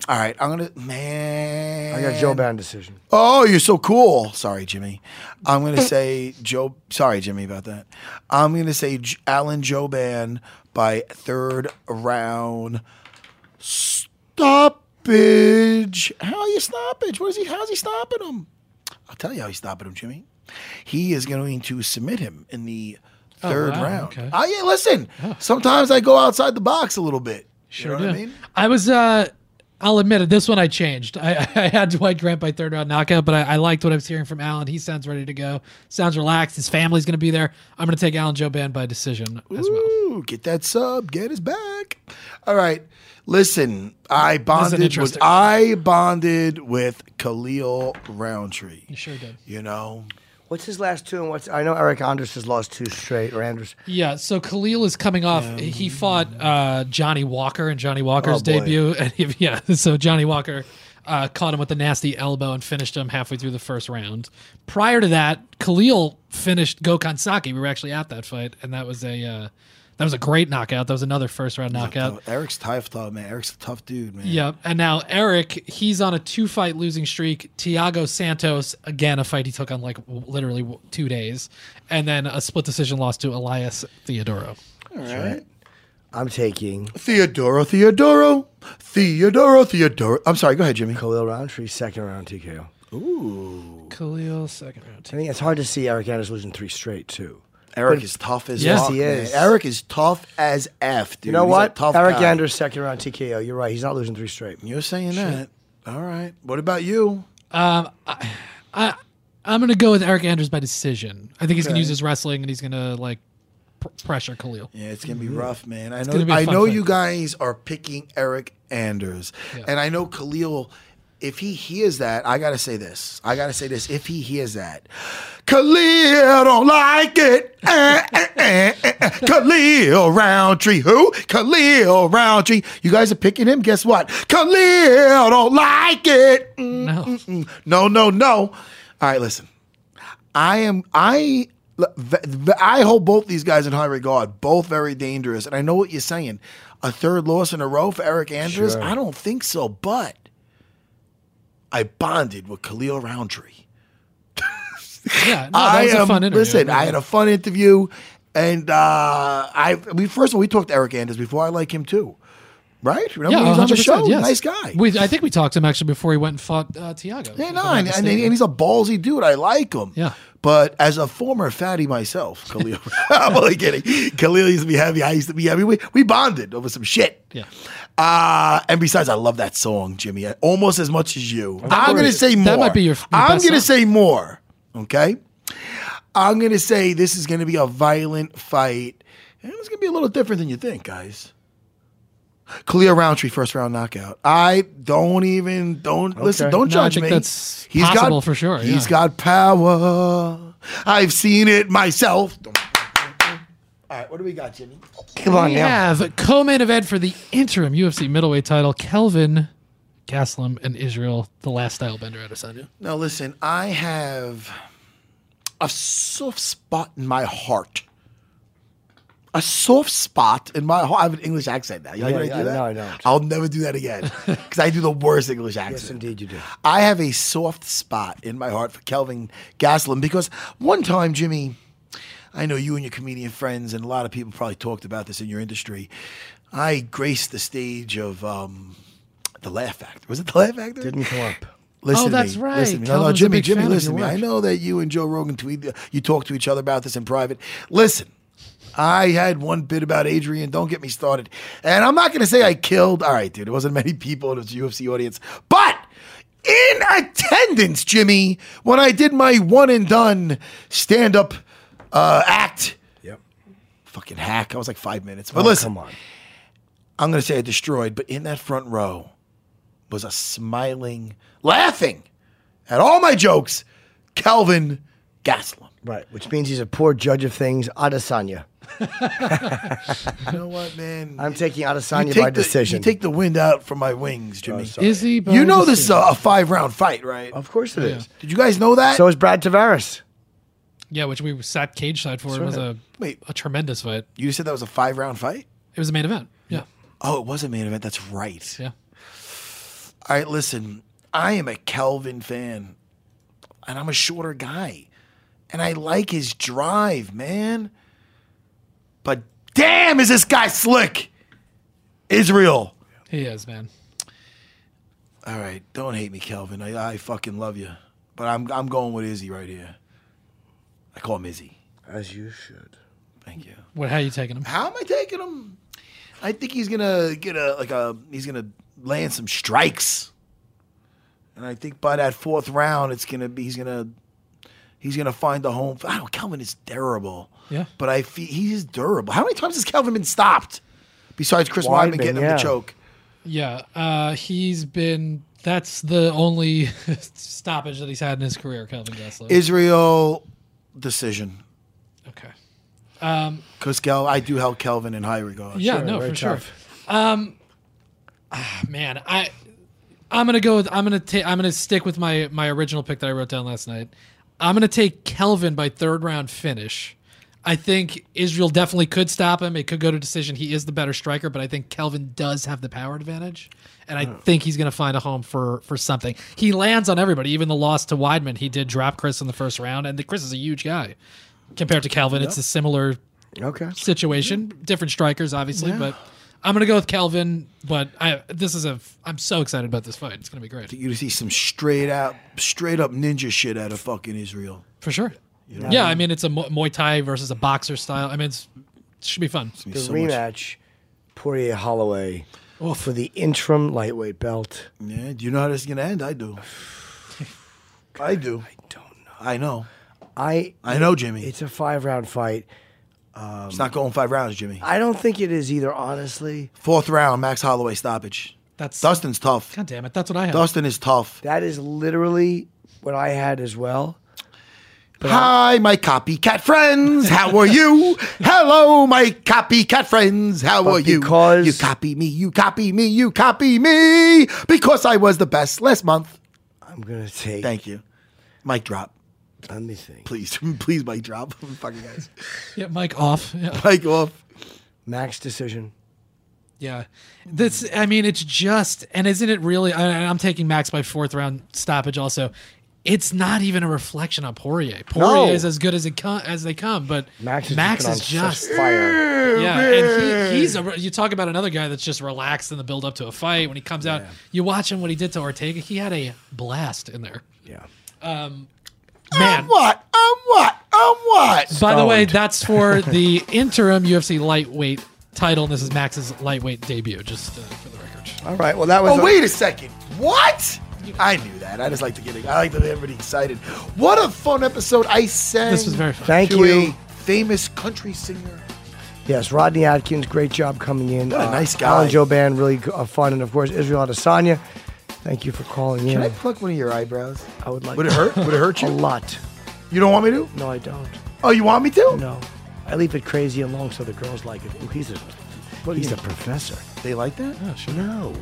All right, I'm gonna man. I got Joe Jouban decision. Oh, you're so cool. Sorry, Jimmy. I'm going to say Joe. Sorry, Jimmy, about that. I'm going to say J- Alan Jouban by third round stoppage. How are you stoppage? What is he? How's he stopping him? I'll tell you how he's stopping him, Jimmy. He is going to submit him in the Oh, third wow, round. okay. Oh yeah, listen. Sometimes I go outside the box a little bit. Sure you know do. what I mean? I was. uh I'll admit it. This one I changed. I, I had Dwight Grant by third round knockout, but I, I liked what I was hearing from Alan. He sounds ready to go. Sounds relaxed. His family's going to be there. I'm going to take Alan Jouban by decision as well. Ooh, get that sub, get his back. All right. Listen, I bonded with. I bonded with Khalil Rountree. You sure did. You know, What's his last two? And what's I know Eric Anders has lost two straight, or Anders. Yeah, so Khalil is coming off. He fought uh, Johnny Walker in Johnny Walker's Oh, debut, and he, yeah, so Johnny Walker uh, caught him with a nasty elbow and finished him halfway through the first round. Prior to that, Khalil finished Gokhan Saki. We were actually at that fight, and that was a uh, that was a great knockout. That was another first round knockout. Eric's tough, though, man. Eric's a tough dude, man. Yep. And now Eric, he's on a two fight losing streak. Thiago Santos, again, a fight he took on like w- literally w- two days. And then a split decision loss to Elias Theodorou. All right. I'm taking Theodoro, Theodoro, Theodoro, Theodoro. I'm sorry. Go ahead, Jimmy. Khalil Rountree, second round TKO. Ooh, Khalil, second round. I think it's hard to see Eric Anders losing three straight too. Eric But- is tough as Yes, fuck, he man. is. Eric is tough as f, dude. You know He's a what? tough Eric guy. Anders, second round TKO. You're right. He's not losing three straight. You're saying that. All right. What about you? Um, I, I, I'm going to go with Eric Anders by decision. I think he's going Okay. to use his wrestling and he's going to like pr- pressure Khalil. Yeah, it's gonna be rough, man. I It's know. gonna be a I fun know fight. you guys are picking Eric Anders, Yeah. and I know Khalil. If he hears that, I gotta say this. I gotta say this. If he hears that, Khalil don't like it. Eh, eh, eh, eh, eh. Khalil Rountree, who? Khalil Rountree. You guys are picking him. Guess what? Khalil don't like it. Mm, No. mm, mm. no, no, no. All right, listen. I am I I hold both these guys in high regard, both very dangerous. And I know what you're saying. A third loss in a row for Eric Andrews? Sure. I don't think so, but I bonded with Khalil Rountree. Yeah, no, that I was a am, fun interview. Listen, I had a fun interview, and uh, I we first of all we talked to Eric Anders before. I like him too, right? Remember yeah, he was on the 100%, show. yes. Nice guy. We, I think we talked to him actually before he went and fought uh, Thiago. Yeah, no, and, and, and he's a ballsy dude. I like him. Yeah. But as a former fatty myself, Khalil, I'm only kidding. Khalil used to be heavy. I used to be heavy. We, we bonded over some shit. Yeah. Uh, and besides, I love that song, Jimmy, almost as much as you. I'm going to say more. that might be your- your I'm going to say more. Okay. I'm going to say this is going to be a violent fight. And it's going to be a little different than you think, guys. Khalil Rountree, first round knockout. I don't even don't listen. Don't No, I judge think me. that's possible for sure, He's yeah. got power. I've seen it myself. All right, what do we got, Jimmy? Come on we now. have co-main event for the interim UFC middleweight title: Kelvin Gastelum and Israel, the last Stylebender Adesanya. Now, listen, I have a soft spot in my heart a soft spot in my heart. I have an English accent now. You like Yeah, when I yeah, do that? no, I don't. I'll never do that again because I do the worst English accent. Yes, indeed, you do. I have a soft spot in my heart for Kelvin Gastelum because one time, Jimmy, I know you and your comedian friends, and a lot of people probably talked about this in your industry. I graced the stage of um, the Laugh Factor. Was it the Laugh Factor? Didn't come up. Listen Oh, to that's me. right. Listen to me. No, no, Jimmy, Jimmy, listen to your me. I know that you and Joe Rogan tweet, you talk to each other about this in private. Listen, I had one bit about Adrian. Don't get me started. And I'm not going to say I killed. All right, dude. There wasn't many people in this UFC audience, but in attendance, Jimmy, when I did my one and done stand up uh, act. Yep. Fucking hack. I was like five minutes. But Oh, listen, come on. I'm going to say I destroyed, but in that front row was a smiling, laughing at all my jokes, Calvin Gastelum. Right, which means he's a poor judge of things. Adesanya. You know what, man? I'm taking Adesanya take by the- decision. You take the wind out from my wings, Jimmy. Oh, is he? you know this is a, a five round fight, right? of course it Yeah. is. Did you guys know that? So is Brad Tavares. Yeah, which we sat cage side for. It was a Wait. a tremendous fight. you said that was a five round fight? It was a main event. Yeah, Oh, it was a main event. That's right. yeah. All right, listen. I am a Kelvin fan, and I'm a shorter guy, and I like his drive, man. But damn, is this guy slick? Israel. He is, man. All right, don't hate me, Kelvin. I, I fucking love you, but I'm I'm going with Izzy right here. I call him Izzy. As you should. Thank you. What? How you taking him? How am I taking him? I think he's gonna get a like a he's gonna land some strikes, and I think by that fourth round, it's gonna be he's gonna he's gonna find the home. I don't. Kelvin is durable. Yeah. but I feel he's durable. How many times has Kelvin been stopped? Besides Chris Weidman, Weidman getting him yeah. to choke. Yeah, uh, he's been. That's the only stoppage that he's had in his career, Kelvin Gastelum. Israel decision. okay. Um, Because Kel, I do held Kelvin in high regard. yeah, Sure, no, very for tough. sure. Um, ah, man, I I'm gonna go. With, I'm gonna take. I'm gonna stick with my my original pick that I wrote down last night. I'm gonna take Kelvin by third round finish. I think Israel definitely could stop him. It could go to decision. He is the better striker, but I think Kelvin does have the power advantage, and I oh. think he's going to find a home for for something. He lands on everybody. Even the loss to Weidman, he did drop Chris in the first round, and the, Chris is a huge guy compared to Kelvin. It's a similar Okay. situation. Different strikers, obviously, but I'm gonna go with Kelvin. But I this is a I'm so excited about this fight. It's gonna be great You to see some straight out, straight up ninja shit out of fucking Israel. for sure. yeah, I mean it's a Mu- Muay Thai versus a boxer style. I mean it's, it should be fun. The so much- rematch, Poirier Holloway oh. for the interim lightweight belt. Yeah, do you know how this is gonna end? I do. I do. I don't know. I know. I I know, Jimmy. It's a five round fight. Um, it's not going five rounds, Jimmy. I don't think it is either, honestly. Fourth round, Max Holloway stoppage. That's Dustin's tough. God damn it. That's what I have. Dustin is tough. That is literally what I had as well. Hi, my copycat friends. How are you? Hello, my copycat friends. How But are you? because- you copy me, you copy me, you copy me because I was the best last month. I'm gonna take. Thank you. Mic drop, Let me think. please, please, Mike, drop. Fucking guys, Yeah, Mike off. Yeah. mic off. Max decision. Yeah. This I mean it's just and isn't it really I, I'm taking Max by fourth round stoppage also. It's not even a reflection on Poirier. Poirier No. is as good as it com- as they come, but Max is Max just, is been on just fire. yeah, and he, he's a. You talk about another guy that's just relaxed in the build up to a fight. When he comes out, you watch him what he did to Ortega. He had a blast in there. Yeah. Um, Man, I'm what? I'm what? I'm what? by the way, that's for the interim UFC lightweight title. And this is Max's lightweight debut. Just uh, for the record. All right. Well, that was. Oh, a- wait a second. What? I knew that. I just like to get. I like to get everybody excited. What a fun episode! I sang. This was very fun. Thank to you. a famous country singer. Yes, Rodney Atkins, great job coming in. Uh, What a nice guy. Alan Jouban, really uh, fun, and of course Israel Adesanya. Thank you for calling Can in. I pluck one of your eyebrows? I would like. Would it hurt? Would it hurt you? A lot. You don't want me to? No, I don't. Oh, you want me to? No, I leave it crazy and long so the girls like it. Ooh, he's a, What do he's you- a professor. They like that? No.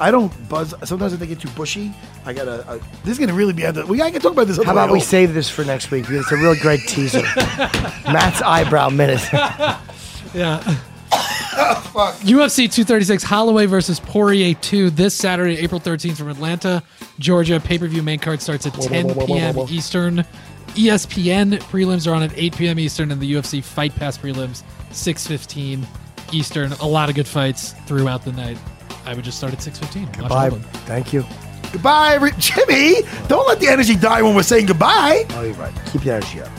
I don't buzz. Sometimes if they get too bushy, I gotta. Uh, this is gonna really be. Under, we gotta talk about this. How about we save this for next week? It's a real great teaser. Matt's eyebrow minute. Yeah. UFC 236 Holloway versus Poirier 2 this Saturday, April 13th from Atlanta, Georgia. Pay per view main card starts at 10 p.m. Eastern. ESPN prelims are on at 8 p.m. Eastern, and the UFC Fight Pass prelims 6:15 Eastern. A lot of good fights throughout the night. I would just start at 6:15. Watch all Bye. of them. Thank you. Goodbye, every- Jimmy. Don't let the energy die when we're saying goodbye. Oh, you're right. Keep the energy up.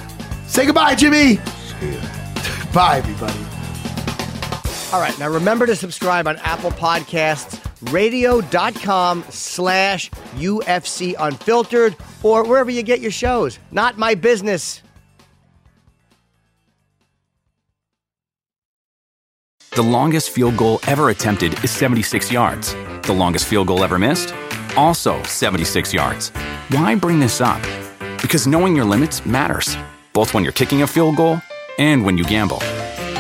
Say goodbye, Jimmy. Bye, everybody. All right. Now remember to subscribe on Apple Podcasts, radio.com slash UFC Unfiltered, or wherever you get your shows. Not my business. The longest field goal ever attempted is 76 yards. The longest field goal ever missed? Also 76 yards. Why bring this up? Because knowing your limits matters, both when you're kicking a field goal and when you gamble.